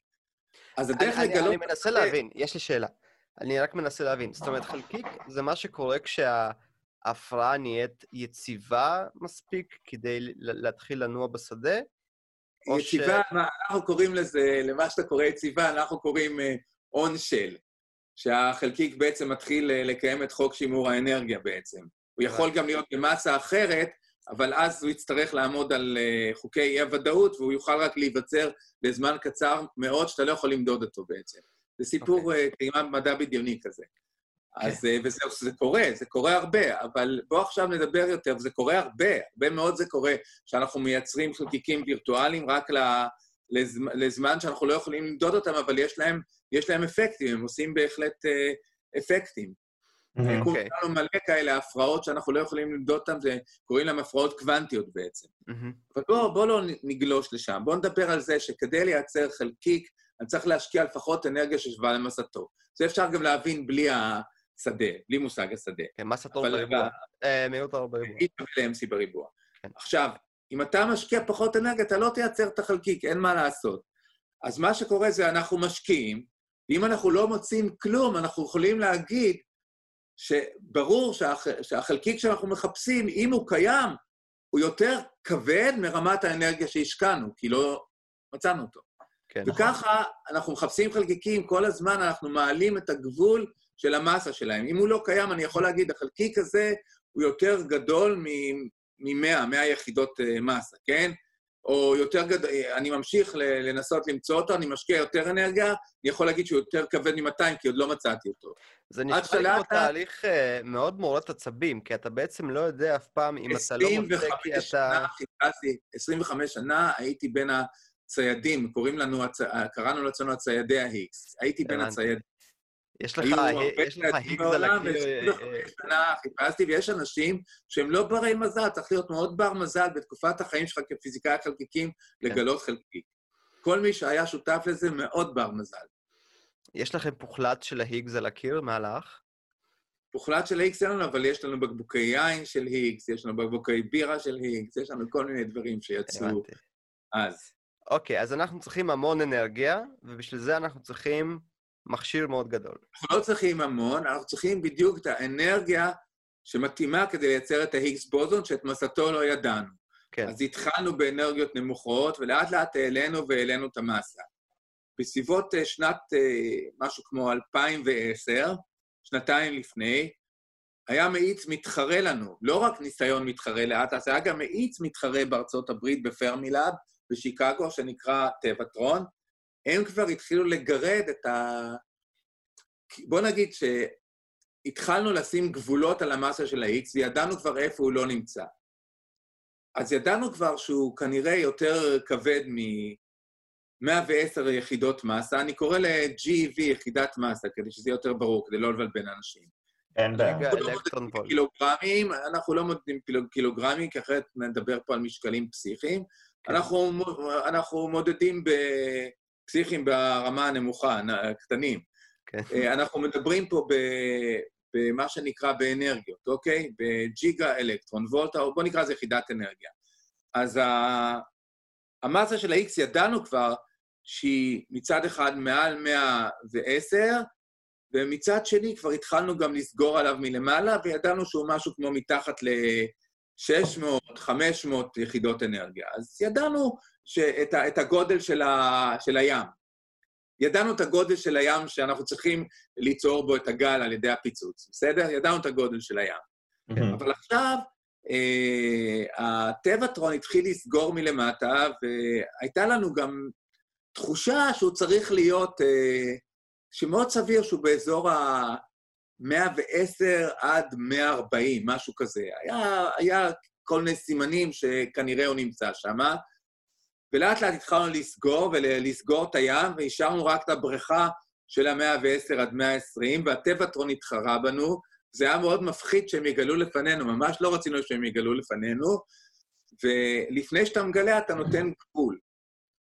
אז הדרך לגלות... אני, אני מנסה להבין, יש לי שאלה. אני רק מנסה להבין. זאת אומרת, חלקיק זה מה שקורה כשההפרעה נהיית יציבה מספיק כדי להתחיל לנוע בשדה? יציבה, ש... מה, אנחנו קוראים לזה, למה שאתה קורא יציבה, אנחנו קוראים און uh, של, שהחלקיק בעצם מתחיל uh, לקיים את חוק שימור האנרגיה בעצם. הוא יכול גם להיות במסה אחרת, אבל אז הוא יצטרך לעמוד על uh, חוקי אי-הוודאות, והוא יוכל רק להיווצר בזמן קצר מאוד, שאתה לא יכול למדוד אותו בעצם. זה סיפור okay. אוקיי. uh, טעימה מדע בדיוני כזה. Okay. אז uh, וזה זה קורה, זה קורה הרבה, אבל בואו עכשיו נדבר יותר, וזה קורה הרבה, הרבה מאוד זה קורה, שאנחנו מייצרים חלקיקים וירטואליים רק לזמן, לזמן שאנחנו לא יכולים למדוד אותם, אבל יש להם, יש להם אפקטים, הם עושים בהחלט uh, אפקטים. Mm-hmm. קוראים okay. לנו מלא כאלה הפרעות שאנחנו לא יכולים למדוד אותן, וקוראים להן הפרעות קוונטיות בעצם. אבל בואו בוא לא נגלוש לשם, בואו נדבר על זה שכדי לייצר חלקיק, אני צריך להשקיע לפחות אנרגיה ששווה למסתו. זה אפשר גם להבין בלי השדה, בלי מושג השדה. כן, מסתו בריבוע. אה, מיעוט האור בריבוע. ל-MC בריבוע. עכשיו, אם אתה משקיע פחות אנרגיה, אתה לא תייצר את החלקיק, אין מה לעשות. אז מה שקורה זה אנחנו משקיעים, ואם אנחנו לא מוצאים כלום, אנחנו יכולים להגיד שברור שהח... שהחלקיק שאנחנו מחפשים, אם הוא קיים, הוא יותר כבד מרמת האנרגיה שהשקענו, כי לא מצאנו אותו. כן. וככה אנחנו מחפשים חלקיקים, כל הזמן אנחנו מעלים את הגבול של המסה שלהם. אם הוא לא קיים, אני יכול להגיד, החלקיק הזה הוא יותר גדול מ-100, 100 יחידות אה, מסה, כן? או יותר גדול, אני ממשיך לנסות למצוא אותו, אני משקיע יותר אנרגיה, אני יכול להגיד שהוא יותר כבד מ-200, כי עוד לא מצאתי אותו. זה נשמע כמו תהליך uh, מאוד מורת עצבים, כי אתה בעצם לא יודע אף פעם אם אתה לא מוצא כי אתה... 25 שנה חיפשתי, 25 שנה הייתי בין הציידים, קוראים לנו, קראנו לעצמנו הציידי ה-Higgs. הייתי בין הציידים. יש לך, יש לך היגס על הקיר... שנה חיפשתי, ויש אנשים שהם לא ברי מזל, צריך להיות מאוד בר מזל בתקופת החיים שלך כפיזיקאי חלקיקים כן. לגלות חלקיק. כל מי שהיה שותף לזה מאוד בר מזל. יש לכם פוחלט של ההיגס על הקיר מעל האח? פוחלט של היגס אין לנו, אבל יש לנו בקבוקי יין של היגס, יש לנו בקבוקי בירה של היגס, יש לנו כל מיני דברים שיצאו אז. אוקיי, אז אנחנו צריכים המון אנרגיה, ובשביל זה אנחנו צריכים מכשיר מאוד גדול. אנחנו לא צריכים המון, אנחנו צריכים בדיוק את האנרגיה שמתאימה כדי לייצר את ההיגס בוזון, שאת מסתו לא ידענו. כן. אז התחלנו באנרגיות נמוכות, ולאט לאט העלינו והעלינו את המסה. בסביבות אה, שנת אה, משהו כמו 2010, שנתיים לפני, היה מאיץ מתחרה לנו, לא רק ניסיון מתחרה לאט, אז היה גם מאיץ מתחרה בארצות הברית בפרמילאב, בשיקגו, שנקרא טבעטרון. הם כבר התחילו לגרד את ה... בוא נגיד שהתחלנו לשים גבולות על המסה של ה-X, וידענו כבר איפה הוא לא נמצא. אז ידענו כבר שהוא כנראה יותר כבד מ-110 יחידות מסה, אני קורא ל-GEV יחידת מסה, כדי שזה יהיה יותר ברור, כדי לא לבלבל אנשים. אין בעיה. לא אלקטרון מודדים וולט. קילוגרמים, אנחנו לא מודדים קילוגרמים, כי אחרת נדבר פה על משקלים פסיכיים. כן. אנחנו, מו- אנחנו מודדים בפסיכיים ברמה הנמוכה, נ- קטנים. כן. אה, אנחנו מדברים פה ב- במה שנקרא באנרגיות, אוקיי? בג'יגה אלקטרון וולט, או בוא נקרא לזה יחידת אנרגיה. אז ה- המסה של ה-X ידענו כבר שהיא מצד אחד מעל 110, ומצד שני כבר התחלנו גם לסגור עליו מלמעלה, וידענו שהוא משהו כמו מתחת ל-600, 500 יחידות אנרגיה. אז ידענו שאת את הגודל של, ה, של הים. ידענו את הגודל של הים שאנחנו צריכים ליצור בו את הגל על ידי הפיצוץ, בסדר? ידענו את הגודל של הים. מהמם. אבל עכשיו אה, הטבעטרון התחיל לסגור מלמטה, והייתה לנו גם תחושה שהוא צריך להיות, אה, שמאוד סביר שהוא באזור ה-110 עד 140, משהו כזה. היה, היה כל מיני סימנים שכנראה הוא נמצא שם, ולאט לאט התחלנו לסגור ולסגור את הים, והשארנו רק את הבריכה של ה-110 עד 120, והטבעטרון התחרה בנו, זה היה מאוד מפחיד שהם יגלו לפנינו, ממש לא רצינו שהם יגלו לפנינו, ולפני שאתה מגלה, אתה נותן גבול.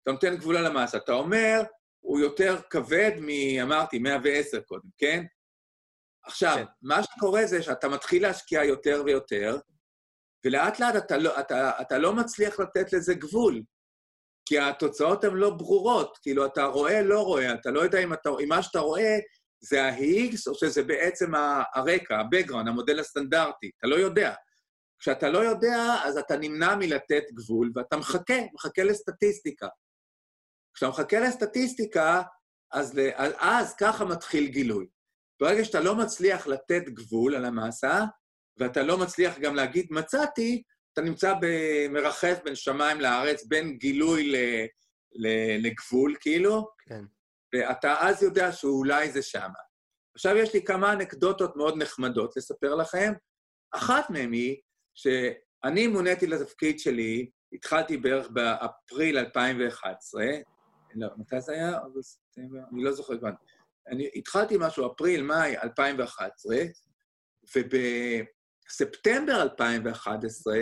אתה נותן גבול על המסה. אתה אומר, הוא יותר כבד מ... אמרתי, 110 קודם, כן? עכשיו, כן. מה שקורה זה שאתה מתחיל להשקיע יותר ויותר, ולאט לאט אתה לא, אתה, אתה לא מצליח לתת לזה גבול, כי התוצאות הן לא ברורות. כאילו, אתה רואה, לא רואה, אתה לא יודע אם, אתה, אם מה שאתה רואה זה ה-Higgs, או שזה בעצם הרקע, ה-background, המודל הסטנדרטי. אתה לא יודע. כשאתה לא יודע, אז אתה נמנע מלתת גבול, ואתה מחכה, מחכה לסטטיסטיקה. כשאתה מחכה לסטטיסטיקה, אז, אז, אז ככה מתחיל גילוי. ברגע שאתה לא מצליח לתת גבול על המסה, ואתה לא מצליח גם להגיד מצאתי, אתה נמצא במרחף בין שמיים לארץ, בין גילוי ל, ל, לגבול, כאילו, כן. ואתה אז יודע שאולי זה שמה. עכשיו יש לי כמה אנקדוטות מאוד נחמדות לספר לכם. אחת מהן היא שאני מוניתי לתפקיד שלי, התחלתי בערך באפריל 2011, לא, מתי זה היה? אוגוסט? אני לא זוכר כבר. אני התחלתי משהו, אפריל, מאי 2011, ובספטמבר 2011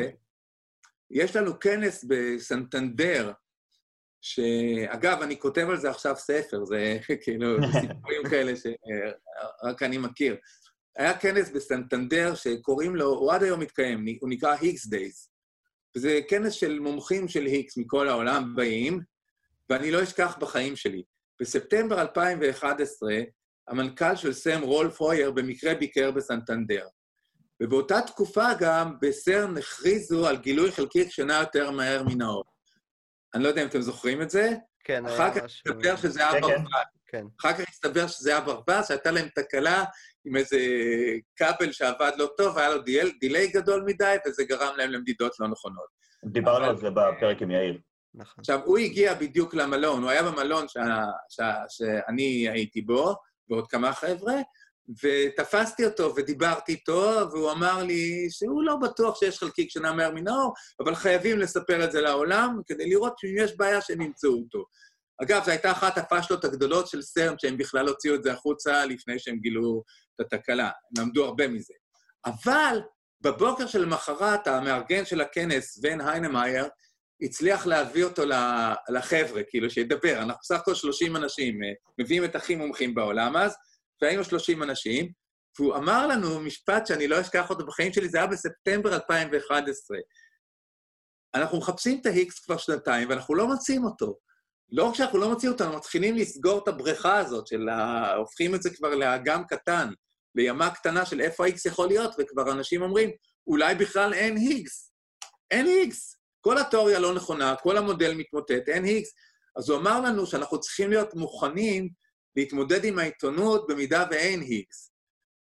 יש לנו כנס בסנטנדר, שאגב, אני כותב על זה עכשיו ספר, זה כאילו סיפורים כאלה שרק אני מכיר. היה כנס בסנטנדר שקוראים לו, הוא עד היום מתקיים, הוא נקרא היקס דייז. וזה כנס של מומחים של היקס מכל העולם באים, ואני לא אשכח בחיים שלי. בספטמבר 2011, המנכ"ל של סם רולף הויר במקרה ביקר בסנטנדר. ובאותה תקופה גם בסרן הכריזו על גילוי חלקיק שנה יותר מהר מן האור. אני לא יודע אם אתם זוכרים את זה. כן, היה אחר כך. הסתבר שזה היה כן, כן. ברווז. כן. אחר כך הסתבר שזה היה ברווז, שהייתה להם תקלה עם איזה כבל שעבד לא טוב, היה לו del, delay גדול מדי, וזה גרם להם למדידות לא נכונות. דיברנו אבל- על זה בפרק עם יאיר. נכון. עכשיו, הוא הגיע בדיוק למלון, הוא היה במלון שה, שה, שאני הייתי בו, ועוד כמה חבר'ה, ותפסתי אותו ודיברתי איתו, והוא אמר לי שהוא לא בטוח שיש חלקיק שנע מן האור, אבל חייבים לספר את זה לעולם, כדי לראות שאם יש בעיה שהם ימצאו אותו. אגב, זו הייתה אחת הפאשלות הגדולות של סרן, שהם בכלל הוציאו את זה החוצה לפני שהם גילו את התקלה. הם למדו הרבה מזה. אבל בבוקר של למחרת, המארגן של הכנס, ון היינמאייר, הצליח להביא אותו לחבר'ה, כאילו, שידבר. אנחנו סך הכל 30 אנשים, אה, מביאים את הכי מומחים בעולם אז, והיינו 30 אנשים, והוא אמר לנו משפט שאני לא אשכח אותו בחיים שלי, זה היה בספטמבר 2011. אנחנו מחפשים את ההיקס כבר שנתיים, ואנחנו לא מוצאים אותו. לא רק שאנחנו לא מוצאים אותו, אנחנו מתחילים לסגור את הבריכה הזאת של ה... הופכים את זה כבר לאגם קטן. לימה קטנה של איפה ה-X יכול להיות, וכבר אנשים אומרים, אולי בכלל אין היגס. אין היגס. כל התיאוריה לא נכונה, כל המודל מתמוטט, אין היגס. אז הוא אמר לנו שאנחנו צריכים להיות מוכנים להתמודד עם העיתונות במידה ואין היגס.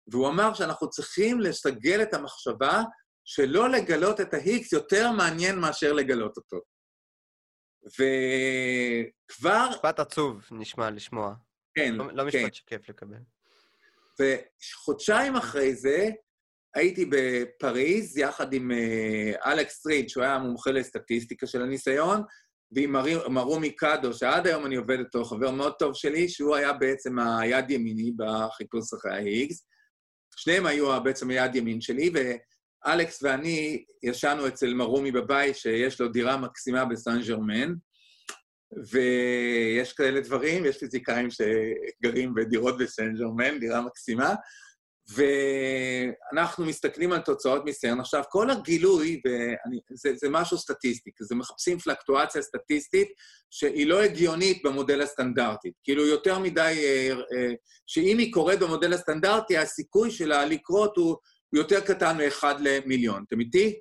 והוא אמר שאנחנו צריכים לסגל את המחשבה שלא לגלות את ההיקס יותר מעניין מאשר לגלות אותו. וכבר... משפט עצוב נשמע לשמוע. כן, לא, לא כן. משפט שכיף לקבל. וחודשיים אחרי זה הייתי בפריז יחד עם אה, אלכס ריד, שהוא היה מומחה לסטטיסטיקה של הניסיון, ועם מרומי קאדו, שעד היום אני עובד איתו, חבר מאוד טוב שלי, שהוא היה בעצם היד ימיני בחיפוש אחרי ה-Higgs. שניהם היו בעצם היד ימין שלי, ואלכס ואני ישנו אצל מרומי בבית, שיש לו דירה מקסימה בסן ג'רמן, ויש כאלה דברים, יש פיזיקאים שגרים בדירות בסן ג'רמן, דירה מקסימה, ואנחנו מסתכלים על תוצאות ניסיון. עכשיו, כל הגילוי, ואני, זה, זה משהו סטטיסטי, זה מחפשים פלקטואציה סטטיסטית שהיא לא הגיונית במודל הסטנדרטי. כאילו, יותר מדי, אה, אה, שאם היא קורית במודל הסטנדרטי, הסיכוי שלה לקרות הוא, הוא יותר קטן מאחד למיליון. אתם איתי?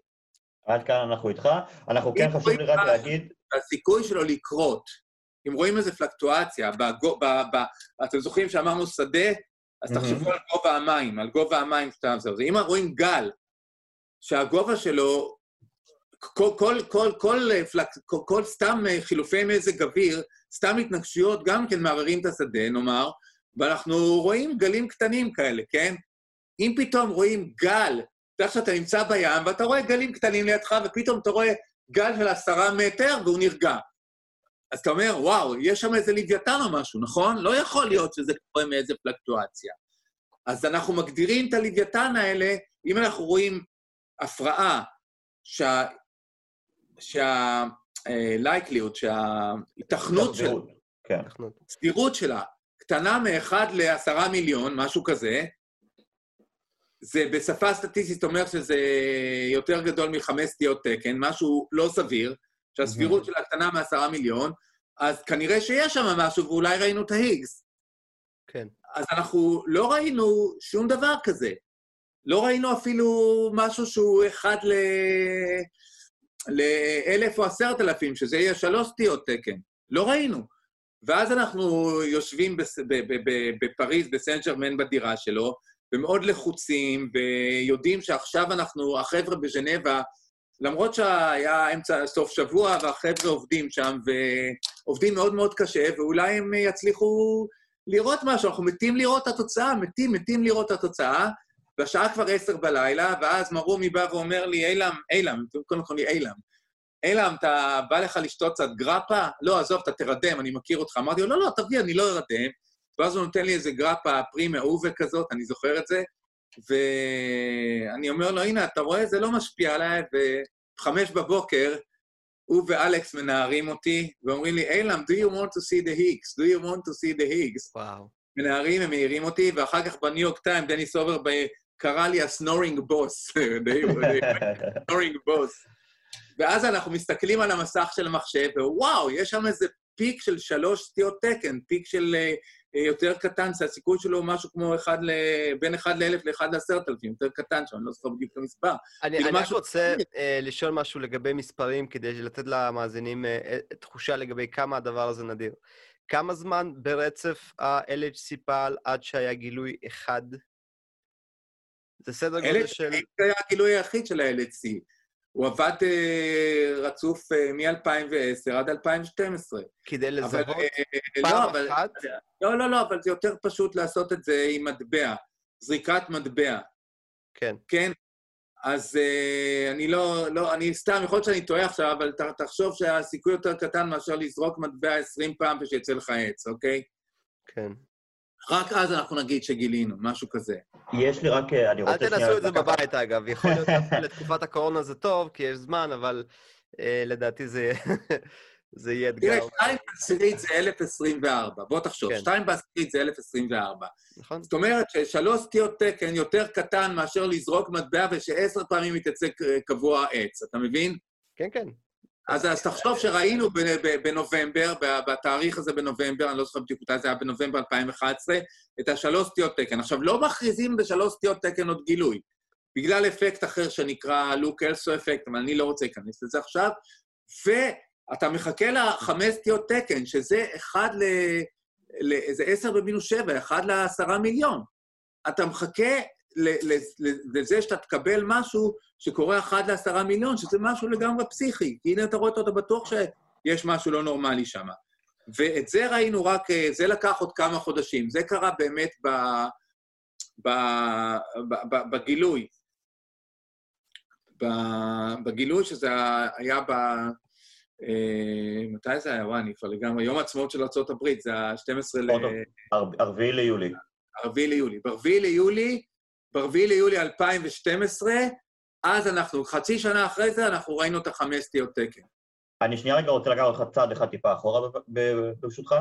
עד כאן אנחנו איתך. אנחנו כן חשוב לי רק להגיד... הסיכוי שלו לקרות, אם רואים איזה פלקטואציה, בגו, ב, ב, אתם זוכרים שאמרנו שדה? אז תחשבו על גובה המים, על גובה המים שאתה... זה. אם רואים גל, שהגובה שלו, כל, כל, כל, כל, פלק, כל, כל סתם חילופי מזג אוויר, סתם התנגשויות, גם כן מערערים את השדה, נאמר, ואנחנו רואים גלים קטנים כאלה, כן? אם פתאום רואים גל, אתה יודע שאתה נמצא בים, ואתה רואה גלים קטנים לידך, ופתאום אתה רואה גל של עשרה מטר, והוא נרגע. אז אתה אומר, וואו, יש שם איזה לוויתן או משהו, נכון? לא יכול להיות שזה קורה מאיזה פלקטואציה. אז אנחנו מגדירים את הלוויתן האלה, אם אנחנו רואים הפרעה שה... שה... לייקליות, שההיתכנות של... כן. הסבירות שלה קטנה מאחד לעשרה מיליון, משהו כזה, זה בשפה סטטיסטית אומר שזה יותר גדול מחמש סטיות תקן, משהו לא סביר, שהסבירות שלה קטנה מעשרה מיליון, אז כנראה שיש שם משהו, ואולי ראינו את ההיגס. כן. אז אנחנו לא ראינו שום דבר כזה. לא ראינו אפילו משהו שהוא אחד ל... לאלף או עשרת אלפים, שזה יהיה שלוש סטיות תקן. לא ראינו. ואז אנחנו יושבים בס... בפריז, בסן ג'רמן בדירה שלו, ומאוד לחוצים, ויודעים שעכשיו אנחנו, החבר'ה בז'נבה, למרות שהיה אמצע סוף שבוע, והחבר'ה עובדים שם, ועובדים מאוד מאוד קשה, ואולי הם יצליחו לראות משהו. אנחנו מתים לראות את התוצאה, מתים, מתים לראות את התוצאה, והשעה כבר עשר בלילה, ואז מרומי בא ואומר לי, אילם, אילם, קודם כל לי אילם, עילם, אתה בא לך לשתות קצת גרפה? לא, עזוב, אתה תרדם, אני מכיר אותך. אמרתי לו, לא, לא, תביא, אני לא ארדם. ואז הוא נותן לי איזה גרפה Prima Uva כזאת, אני זוכר את זה, ואני אומר לו, הנה, אתה רואה, זה לא משפיע עליי, ובחמש בבוקר, הוא ואלכס מנערים אותי, ואומרים לי, עילם, do you want to see the Higgs? do you want to see the Higgs? וואו. מנערים, הם מעירים אותי, ואחר כך ב New York Times, דניס אובר קרא לי ה snoring boss, snoring boss. ואז אנחנו מסתכלים על המסך של המחשב, ווואו, יש שם איזה פיק של שלוש סטיות תקן, פיק של uh, יותר קטן, שהסיכוי שלו הוא משהו כמו אחד ל... בין אחד לאלף לאחד לעשרת אלפים, יותר קטן שם, אני לא זוכר בדיוק את המספר. אני, אני משהו- רוצה uh, לשאול משהו לגבי מספרים, כדי לתת למאזינים uh, תחושה לגבי כמה הדבר הזה נדיר. כמה זמן ברצף ה-LHC פעל עד שהיה גילוי אחד? זה סדר גודל של... זה היה הגילוי היחיד של ה-LHC. הוא עבד uh, רצוף uh, מ-2010 עד 2012. כדי לזהות אבל, uh, פעם לא, אבל, אחת? לא, לא, לא, אבל זה יותר פשוט לעשות את זה עם מטבע, זריקת מטבע. כן. כן? אז uh, אני לא, לא, אני סתם, יכול להיות שאני טועה עכשיו, אבל ת, תחשוב שהסיכוי יותר קטן מאשר לזרוק מטבע 20 פעם ושיצא לך עץ, אוקיי? כן. רק אז אנחנו נגיד שגילינו, משהו כזה. יש לי רק, אה, אני רוצה אל. תנסו את זה לקחת- בבית, אגב. יכול להיות דווקא לתקופת הקורונה זה טוב, כי יש זמן, אבל אה, לדעתי זה יהיה- זה יהיה תראה, אתגר. 2 בעשירית זה 1024, בוא תחשוב, כן. 2 בעשירית זה 1024. נכון? זאת אומרת ששלוש סטיות תקן יותר קטן מאשר לזרוק מטבע ושעשר פעמים יתייצא ק- קבוע עץ, אתה מבין? כן, כן. אז, אז תחשוב שראינו בנובמבר, בתאריך הזה בנובמבר, אני לא זוכר בדיוק מתי זה היה בנובמבר 2011, את השלוש סטיות תקן. עכשיו, לא מכריזים בשלוש סטיות תקן עוד גילוי, בגלל אפקט אחר שנקרא לוק אלסו אפקט, אבל אני לא רוצה להיכנס לזה עכשיו, ואתה מחכה לחמש סטיות תקן, שזה אחד ל... זה עשר במינוס שבע, אחד לעשרה מיליון. אתה מחכה לזה שאתה תקבל משהו שקורה אחד לעשרה מיליון, שזה משהו לגמרי פסיכי. כי הנה אתה רואה אותו, אתה בטוח שיש משהו לא נורמלי שם. ואת זה ראינו רק, זה לקח עוד כמה חודשים. זה קרה באמת ב, ב, ב, ב, בגילוי. ב, בגילוי שזה היה ב... אה, מתי זה היה? וואי, אני כבר לגמרי... יום העצמאות של ארה"ב, זה ה-12 ל... ארבעי ליולי. ארבעי ליולי. ברביעי ליולי ב-4 ליולי 2012, אז אנחנו, חצי שנה אחרי זה, אנחנו ראינו את החמש סטיות תקן. אני שנייה רגע רוצה לקחת אותך צעד אחד טיפה אחורה, ברשותך.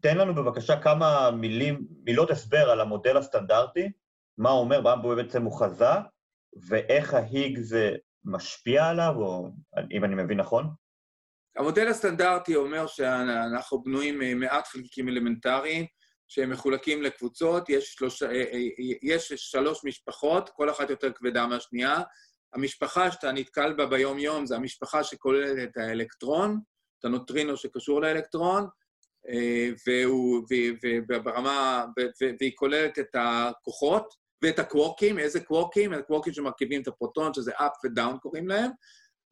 תן לנו בבקשה כמה מילים, מילות הסבר על המודל הסטנדרטי, מה הוא אומר, מה בעצם הוא חזה, ואיך ההיג זה משפיע עליו, או אם אני מבין נכון? המודל הסטנדרטי אומר שאנחנו בנויים ממעט חלקיקים אלמנטריים, שהם מחולקים לקבוצות, יש, שלוש, אה, אה, אה, יש שלוש משפחות, כל אחת יותר כבדה מהשנייה. המשפחה שאתה נתקל בה ביום-יום זה המשפחה שכוללת את האלקטרון, את הנוטרינו שקשור לאלקטרון, והוא, וברמה, והיא כוללת את הכוחות ואת הקוורקים, איזה קוורקים? הקוורקים שמרכיבים את הפרוטון, שזה up ו-down קוראים להם,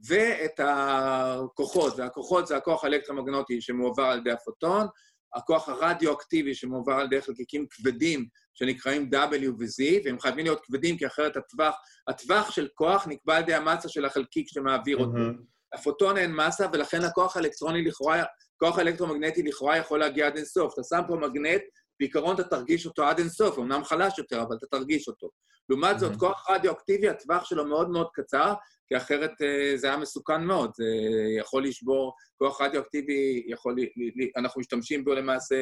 ואת הכוחות, והכוחות זה הכוח האלקטרומגנוטי שמועבר על ידי הפוטון, הכוח הרדיואקטיבי שמועבר על ידי חלקיקים כבדים שנקראים W ו-Z, והם חייבים להיות כבדים כי אחרת הטווח, הטווח של כוח נקבע על ידי המסה של החלקיק שמעביר אותו. Mm-hmm. הפוטון אין מסה, ולכן הכוח האלקטרוני לכאורה, הכוח האלקטרומגנטי לכאורה יכול להגיע עד אינסוף. אתה שם פה מגנט, בעיקרון אתה תרגיש אותו עד אינסוף, אמנם חלש יותר, אבל אתה תרגיש אותו. לעומת זאת, כוח רדיואקטיבי, הטווח שלו מאוד מאוד קצר, כי אחרת uh, זה היה מסוכן מאוד. זה יכול לשבור, כוח רדיואקטיבי יכול, אנחנו משתמשים בו למעשה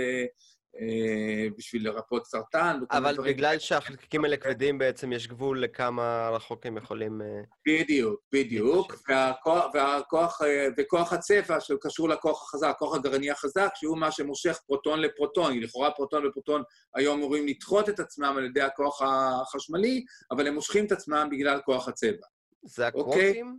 בשביל לרפות סרטן. אבל בגלל. שהחלקיקים האלה כבדים, בעצם יש גבול לכמה רחוק הם יכולים... Uh... בדיוק, בדיוק. והכוח, והכוח, וכוח הצבע שקשור לכוח החזק, הכוח הגרעיני החזק, שהוא מה שמושך פרוטון לפרוטון. לכאורה פרוטון ופרוטון היום אמורים לדחות את עצמם על ידי הכוח החשמלי, אבל הם מושכים את עצמם בגלל כוח הצבע. זה הקוורקים?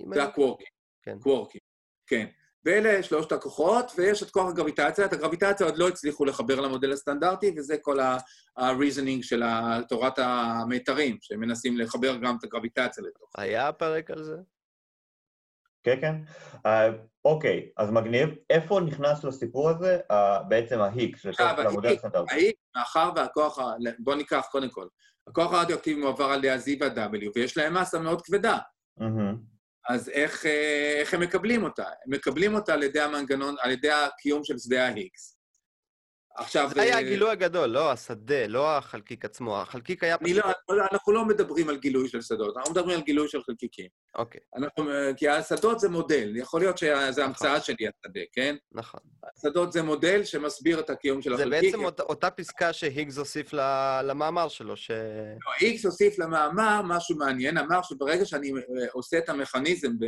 אוקיי? זה הקוורקים. כן. קוורקים, כן. ואלה שלושת הכוחות, ויש את כוח הגרביטציה. את הגרביטציה עוד לא הצליחו לחבר למודל הסטנדרטי, וזה כל ה-reasoning של תורת המיתרים, שמנסים לחבר גם את הגרביטציה לתוך. היה פרק על זה? כן, כן. Uh, אוקיי, אז מגניב. איפה נכנס לסיפור הזה uh, בעצם ההיק, למודל הסטנדרטי? ההיק, מאחר והכוח, ה... בואו ניקח קודם כל. הכוח הרדיואקטיבי מועבר על ידי ה-Z וה-W, ויש להם מסה מאוד כבדה. אז איך, אה, איך הם מקבלים אותה? הם מקבלים אותה על ידי המנגנון, על ידי הקיום של שדה ה-Higgs. עכשיו... זה היה הגילוי הגדול, לא השדה, לא החלקיק עצמו. החלקיק היה פשוט... לא, אנחנו לא מדברים על גילוי של שדות, אנחנו מדברים על גילוי של חלקיקים. אוקיי. אנחנו, כי השדות זה מודל, יכול להיות שזו נכון. המצאה שלי, השדה, כן? נכון. השדות זה מודל שמסביר את הקיום של החלקיק. זה בעצם אותה, אותה פסקה שהיגס הוסיף למאמר שלו, ש... לא, היגס הוסיף למאמר משהו מעניין, אמר שברגע שאני אה, עושה את המכניזם ב...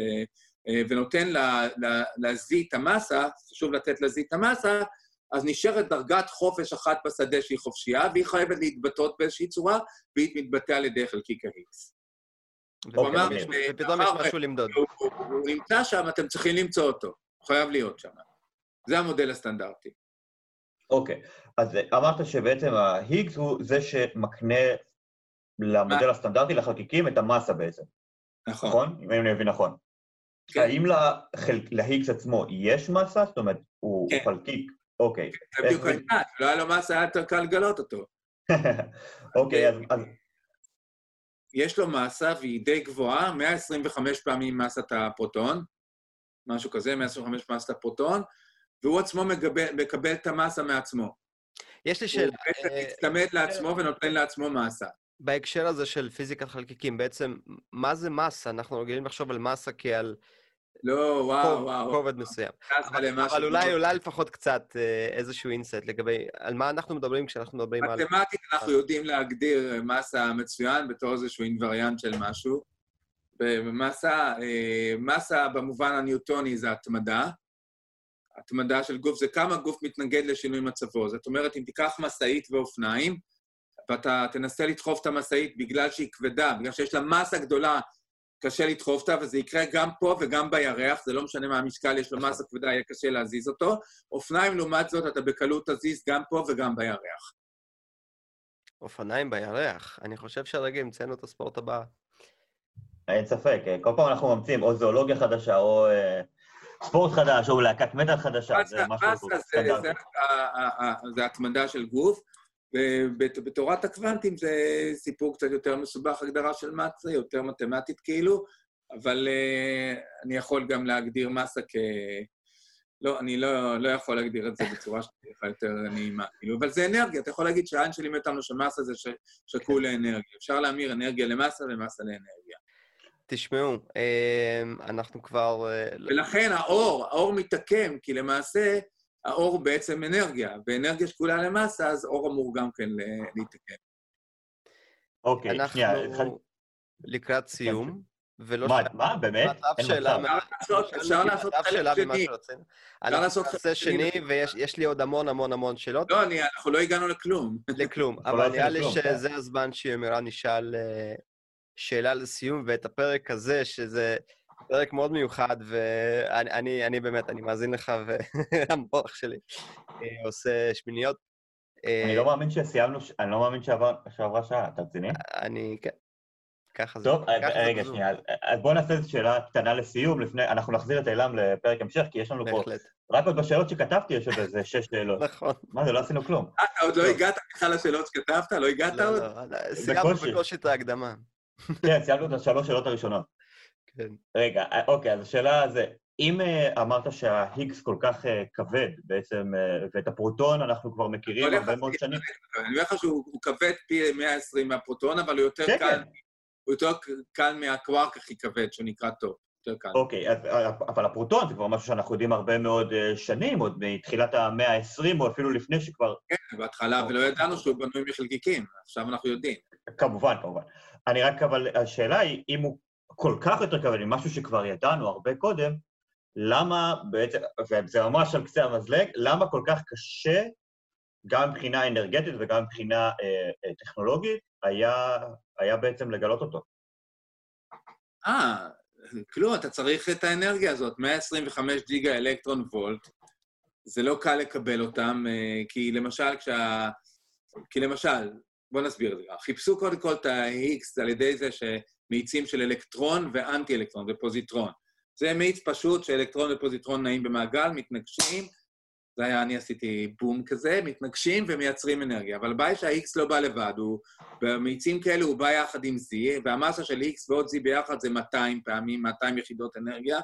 אה, ונותן ל-Z את המסה, חשוב לתת ל-Z את המסה, אז נשארת דרגת חופש אחת בשדה שהיא חופשייה, והיא חייבת להתבטאות באיזושהי צורה, והיא מתבטא על ידי חלקיק ה-X. ופתאום יש משהו למדוד. הוא נמצא שם, אתם צריכים למצוא אותו. הוא חייב להיות שם. זה המודל הסטנדרטי. אוקיי, אז אמרת שבעצם ההיגס הוא זה שמקנה למודל הסטנדרטי, לחלקיקים, את המסה בעצם. נכון. נכון? אם אני מבין נכון. כן. האם להיגס עצמו יש מסה? זאת אומרת, הוא כן. חלקיק אוקיי. זה בדיוק העניין, לא היה לו מסה, היה יותר קל לגלות אותו. אוקיי, אז... יש לו מסה והיא די גבוהה, 125 פעמים מסת הפרוטון, משהו כזה, 125 מסת הפרוטון, והוא עצמו מקבל את המסה מעצמו. יש לי שאלה. הוא בעצם אה, מצטמד לעצמו ונותן לעצמו מסה. בהקשר הזה של פיזיקת חלקיקים, בעצם, מה זה מסה? אנחנו רגילים לחשוב על מסה כעל לא, וואו, וואו. כובד מסוים. אבל אולי, אולי לפחות קצת אה, איזשהו אינסט לגבי על מה אנחנו מדברים כשאנחנו מדברים על... מתמטית אנחנו יודעים להגדיר מסה מצוין בתור איזשהו אינווריאנט של משהו. במסה, אה, מסה במובן הניוטוני זה התמדה. התמדה של גוף זה כמה גוף מתנגד לשינוי מצבו. זאת אומרת, אם תיקח משאית ואופניים, ואתה תנסה לדחוף את המשאית בגלל שהיא כבדה, בגלל שיש לה מסה גדולה, קשה לדחוף אותה, וזה יקרה גם פה וגם בירח, זה לא משנה מה המשקל, יש לו מסה כבדה, יהיה קשה להזיז אותו. אופניים, לעומת זאת, אתה בקלות תזיז גם פה וגם בירח. אופניים בירח. אני חושב שהרגע המצאנו את הספורט הבא. אין ספק, כל פעם אנחנו ממציאים או זואולוגיה חדשה, או אה, ספורט חדש, או להקת מטאל חדשה, זה משהו סטנדרטי. זה התמדה של גוף, ובתורת הקוונטים זה סיפור קצת יותר מסובך, הגדרה של מסה, יותר מתמטית כאילו, אבל uh, אני יכול גם להגדיר מסה כ... לא, אני לא, לא יכול להגדיר את זה בצורה שתהיה יותר נעימה, כאילו, אבל זה אנרגיה, אתה יכול להגיד שהעין שלי אותנו שמסה זה ש... שקול לאנרגיה. אפשר להמיר אנרגיה למסה ומסה לאנרגיה. תשמעו, אמ, אנחנו כבר... אה, ולכן האור, האור מתעקם, כי למעשה האור בעצם אנרגיה, ואנרגיה שקולה למסה, אז אור אמור גם כן להתעכב. אוקיי, שנייה. אנחנו לקראת סיום, ולא... מה, מה, באמת? אין מצב. אפשר לעשות חלק שני. אפשר לעשות חלק שני, ויש לי עוד המון המון המון שאלות. לא, אנחנו לא הגענו לכלום. לכלום, אבל נראה לי שזה הזמן שיומירן נשאל אה, שאלה לסיום, ואת הפרק הזה, שזה פרק מאוד מיוחד, ואני אני באמת, אני מאזין לך, והמוח שלי אה, עושה שמיניות. אני לא מאמין שסיימנו, אני לא מאמין שעברה שעה, אתה רציני? אני, כן. ככה זה. טוב, רגע, שנייה, אז בואו נעשה איזו שאלה קטנה לסיום, לפני, אנחנו נחזיר את אילם לפרק המשך, כי יש לנו פה... רק עוד בשאלות שכתבתי יש עוד איזה שש שאלות. נכון. מה זה, לא עשינו כלום. אה, עוד לא הגעת בכלל לשאלות שכתבת? לא הגעת לא, עוד? לא, לא, סיימנו בקושי את ההקדמה. כן, סיימנו את השלוש שאלות הראשונות. כן. רגע, אה, אוקיי, אז השאלה זה, אם uh, אמרת שההיגס כל כך uh, כבד בעצם, ואת הפרוטון אנחנו כבר מכירים הרבה מאוד שנים... אני אומר לך שהוא כבד פי 120 מהפרוטון, אבל הוא יותר כן, קל, כן. הוא יותר קל מהקווארק הכי כבד, שהוא נקרא טוב. יותר קל. אוקיי, אבל הפרוטון זה כבר משהו שאנחנו יודעים הרבה מאוד שנים, עוד מתחילת המאה ה-20, או אפילו לפני שכבר... כן, בהתחלה, ולא ידענו שהוא בנוי מחלקיקים, עכשיו אנחנו יודעים. כמובן, כמובן. אני רק, אבל השאלה היא, אם הוא כל כך יותר כבד ממשהו שכבר ידענו הרבה קודם, למה בעצם, וזה ממש על קצה המזלג, למה כל כך קשה, גם מבחינה אנרגטית וגם מבחינה אה, אה, טכנולוגית, היה, היה בעצם לגלות אותו? אה, כלום, אתה צריך את האנרגיה הזאת, 125 ג'יגה אלקטרון וולט, זה לא קל לקבל אותם, אה, כי למשל, כשה... כי למשל, בואו נסביר את זה. חיפשו קודם כל את ה-X על ידי זה שמאיצים של אלקטרון ואנטי-אלקטרון ופוזיטרון. זה מאיץ פשוט שאלקטרון ופוזיטרון נעים במעגל, מתנגשים, זה היה, אני עשיתי בום כזה, מתנגשים ומייצרים אנרגיה. אבל הבעיה שה-X לא בא לבד, הוא, במאיצים כאלה הוא בא יחד עם Z, והמסה של היגס ועוד Z ביחד זה 200 פעמים, 200 יחידות אנרגיה,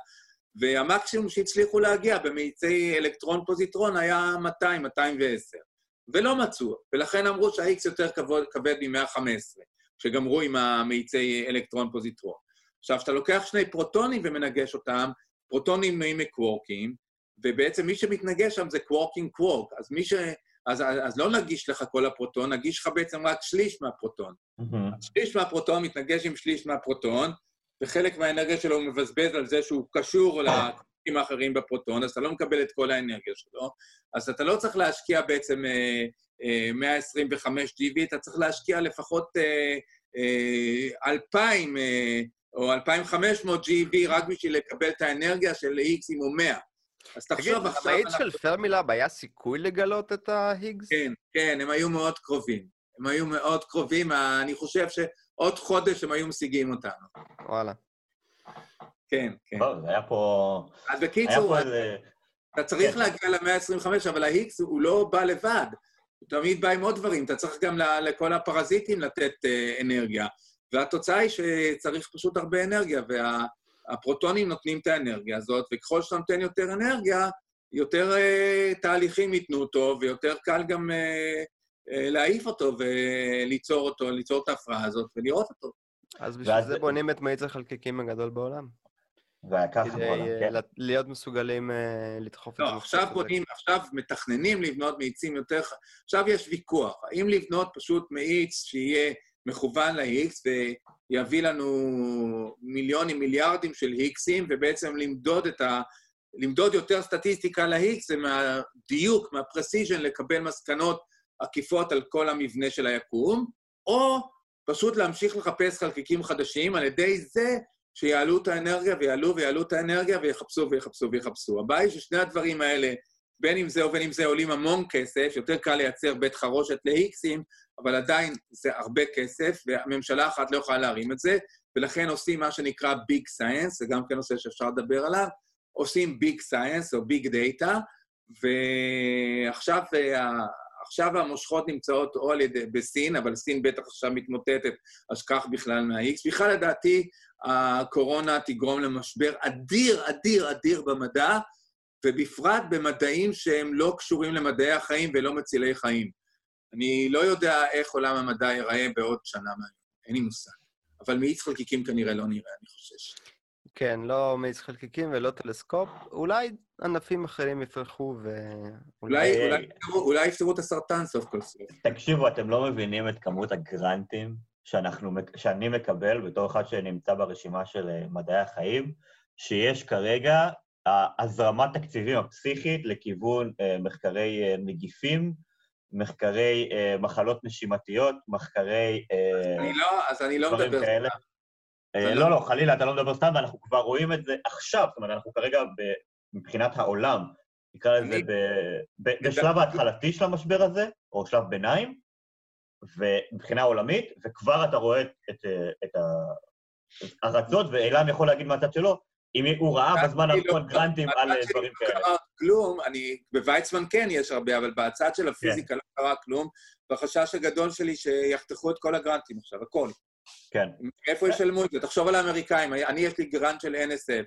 והמקסימום שהצליחו להגיע במאיצי אלקטרון-פוזיטרון היה 200, 210. ולא מצאו, ולכן אמרו שה-X יותר כבד מ-115, שגמרו עם המאיצי אלקטרון-פוזיטרון. עכשיו, כשאתה לוקח שני פרוטונים ומנגש אותם, פרוטונים בנויים מקוורקים, ובעצם מי שמתנגש שם זה קוורק עם קוורק, אז מי ש... אז, אז לא נגיש לך כל הפרוטון, נגיש לך בעצם רק שליש מהפרוטון. Mm-hmm. שליש מהפרוטון מתנגש עם שליש מהפרוטון, וחלק מהאנרגיה שלו הוא מבזבז על זה שהוא קשור לקוורקים האחרים בפרוטון, אז אתה לא מקבל את כל האנרגיה שלו. אז אתה לא צריך להשקיע בעצם אה, 125 GV, אתה צריך להשקיע לפחות אה, אה, 2,000 אה, או 2,500 GV רק בשביל לקבל את האנרגיה של X אם הוא 100. אז תחשוב עכשיו... תגיד, במאיץ של פרמילאב היה סיכוי לגלות את ההיגס? כן, כן, הם היו מאוד קרובים. הם היו מאוד קרובים, אני חושב שעוד חודש הם היו משיגים אותנו. וואלה. כן, כן. טוב, היה פה... אז בקיצור, אתה צריך כן. להגיע ל-125, אבל ההיגס הוא לא בא לבד. הוא תמיד בא עם עוד דברים. אתה צריך גם לכל הפרזיטים לתת אה, אנרגיה. והתוצאה היא שצריך פשוט הרבה אנרגיה, והפרוטונים נותנים את האנרגיה הזאת, וככל שאתה נותן יותר אנרגיה, יותר uh, תהליכים ייתנו אותו, ויותר קל גם uh, uh, להעיף אותו וליצור אותו, ליצור את ההפרעה הזאת ולראות אותו. אז בשביל ואז... זה בונים את מאיץ החלקיקים הגדול בעולם. והיקר בעולם, כן. להיות מסוגלים uh, לדחוף לא, את זה. לא, עכשיו בונים, עכשיו מתכננים לבנות מאיצים יותר... עכשיו יש ויכוח, האם לבנות פשוט מאיץ שיהיה מכוון ל-X, יביא לנו מיליונים, מיליארדים של היקסים, ובעצם למדוד את ה... למדוד יותר סטטיסטיקה להיקס זה מהדיוק, מהפרסיז'ן, לקבל מסקנות עקיפות על כל המבנה של היקום, או פשוט להמשיך לחפש חלקיקים חדשים על ידי זה שיעלו את האנרגיה ויעלו ויעלו את האנרגיה ויחפשו ויחפשו ויחפשו. הבעיה היא ששני הדברים האלה, בין אם זה ובין אם זה עולים המון כסף, יותר קל לייצר בית חרושת ל-Xים, אבל עדיין זה הרבה כסף, והממשלה אחת לא יכולה להרים את זה, ולכן עושים מה שנקרא big science, זה גם כן נושא שאפשר לדבר עליו, עושים big science או big data, ועכשיו עכשיו המושכות נמצאות או על ידי, בסין, אבל סין בטח עכשיו מתמוטטת, אז כך בכלל מה-X. בכלל, לדעתי, הקורונה תגרום למשבר אדיר, אדיר, אדיר במדע, ובפרט במדעים שהם לא קשורים למדעי החיים ולא מצילי חיים. אני לא יודע איך עולם המדע ייראה בעוד שנה מהיום, אין לי מושג. אבל מאיץ חלקיקים כנראה לא נראה, אני חושש. כן, לא מאיץ חלקיקים ולא טלסקופ. אולי ענפים אחרים יפרחו ו... אולי, אולי, אולי יפתרו את הסרטן סוף כל סוף. תקשיבו, אתם לא מבינים את כמות הגרנטים שאנחנו, שאני מקבל בתור אחד שנמצא ברשימה של אה, מדעי החיים, שיש כרגע הזרמת תקציבים הפסיכית לכיוון אה, מחקרי אה, נגיפים, מחקרי מחלות נשימתיות, מחקרי... אני לא, אז אני לא מדבר... כאלה. לא, לא, לא, חלילה, אתה לא מדבר סתם, ואנחנו כבר רואים את זה עכשיו, זאת אומרת, אנחנו כרגע מבחינת העולם, נקרא לזה בשלב ההתחלתי של המשבר הזה, או שלב ביניים, ומבחינה עולמית, וכבר אתה רואה את הארצות, ואילן יכול להגיד מהצד שלו, אם הוא ראה בזמן האחרון גרנטים על דברים כאלה. לא כלום, אני, בוויצמן כן יש הרבה, אבל בצד של הפיזיקה לא קרה כלום, והחשש הגדול שלי שיחתכו את כל הגרנטים עכשיו, הכל. כן. איפה ישלמו את זה? תחשוב על האמריקאים, אני, יש לי גרנט של NSF.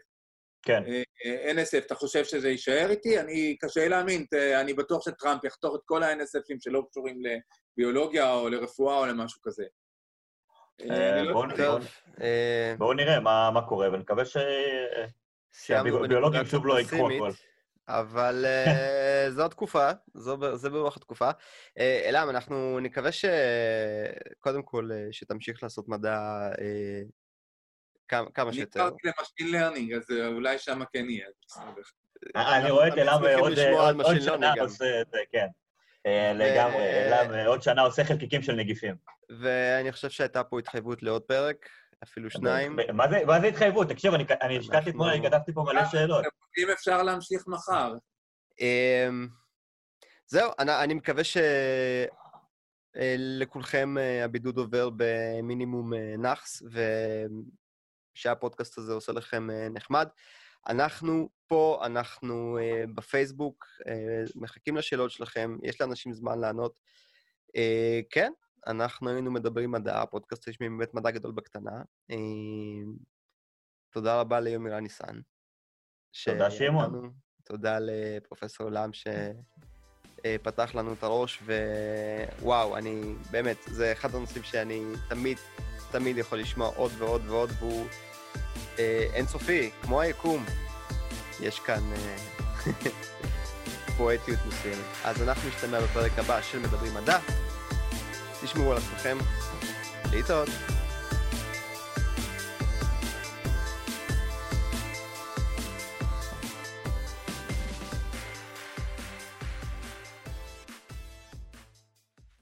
כן. אה, NSF, אתה חושב שזה יישאר איתי? אני, קשה להאמין, אני בטוח שטראמפ יחתוך את כל ה-NSFים שלא קשורים לביולוגיה או לרפואה או למשהו כזה. אה, לא אה, בואו נראה מה קורה, ונקווה שהביולוגים שוב לא ייקחו הכל. אבל זו התקופה, זה ברוח התקופה. עילם, אנחנו נקווה שקודם כל שתמשיך לעשות מדע כמה שיותר. אני קראתי ל machine learning, אז אולי שם כן יהיה. אני רואה את עילם עוד שנה עושה את זה, כן. לגמרי, עילם עוד שנה עושה חלקיקים של נגיפים. ואני חושב שהייתה פה התחייבות לעוד פרק, אפילו שניים. מה זה התחייבות? תקשיב, אני השקעתי אתמול, אני כתבתי פה מלא שאלות. אם אפשר להמשיך מחר. אמ, זהו, אני מקווה שלכולכם הבידוד עובר במינימום נאחס, שהפודקאסט הזה עושה לכם אה, נחמד. אנחנו פה, אנחנו uh, בפייסבוק, uh, מחכים לשאלות שלכם, יש לאנשים זמן לענות. Uh, כן, אנחנו היינו מדברים מדע, הפודקאסט יש באמת מדע גדול בקטנה. Uh, תודה רבה ליומירה ניסן. תודה, שמעון. תודה לפרופסור עולם שפתח לנו את הראש, ווואו, אני, באמת, זה אחד הנושאים שאני תמיד תמיד יכול לשמוע עוד ועוד ועוד, והוא אה, אינסופי, כמו היקום. יש כאן אה, פואטיות מסוימת. אז אנחנו נשתמע בפרק הבא של מדברים מדע. תשמעו על עצמכם. להתראות.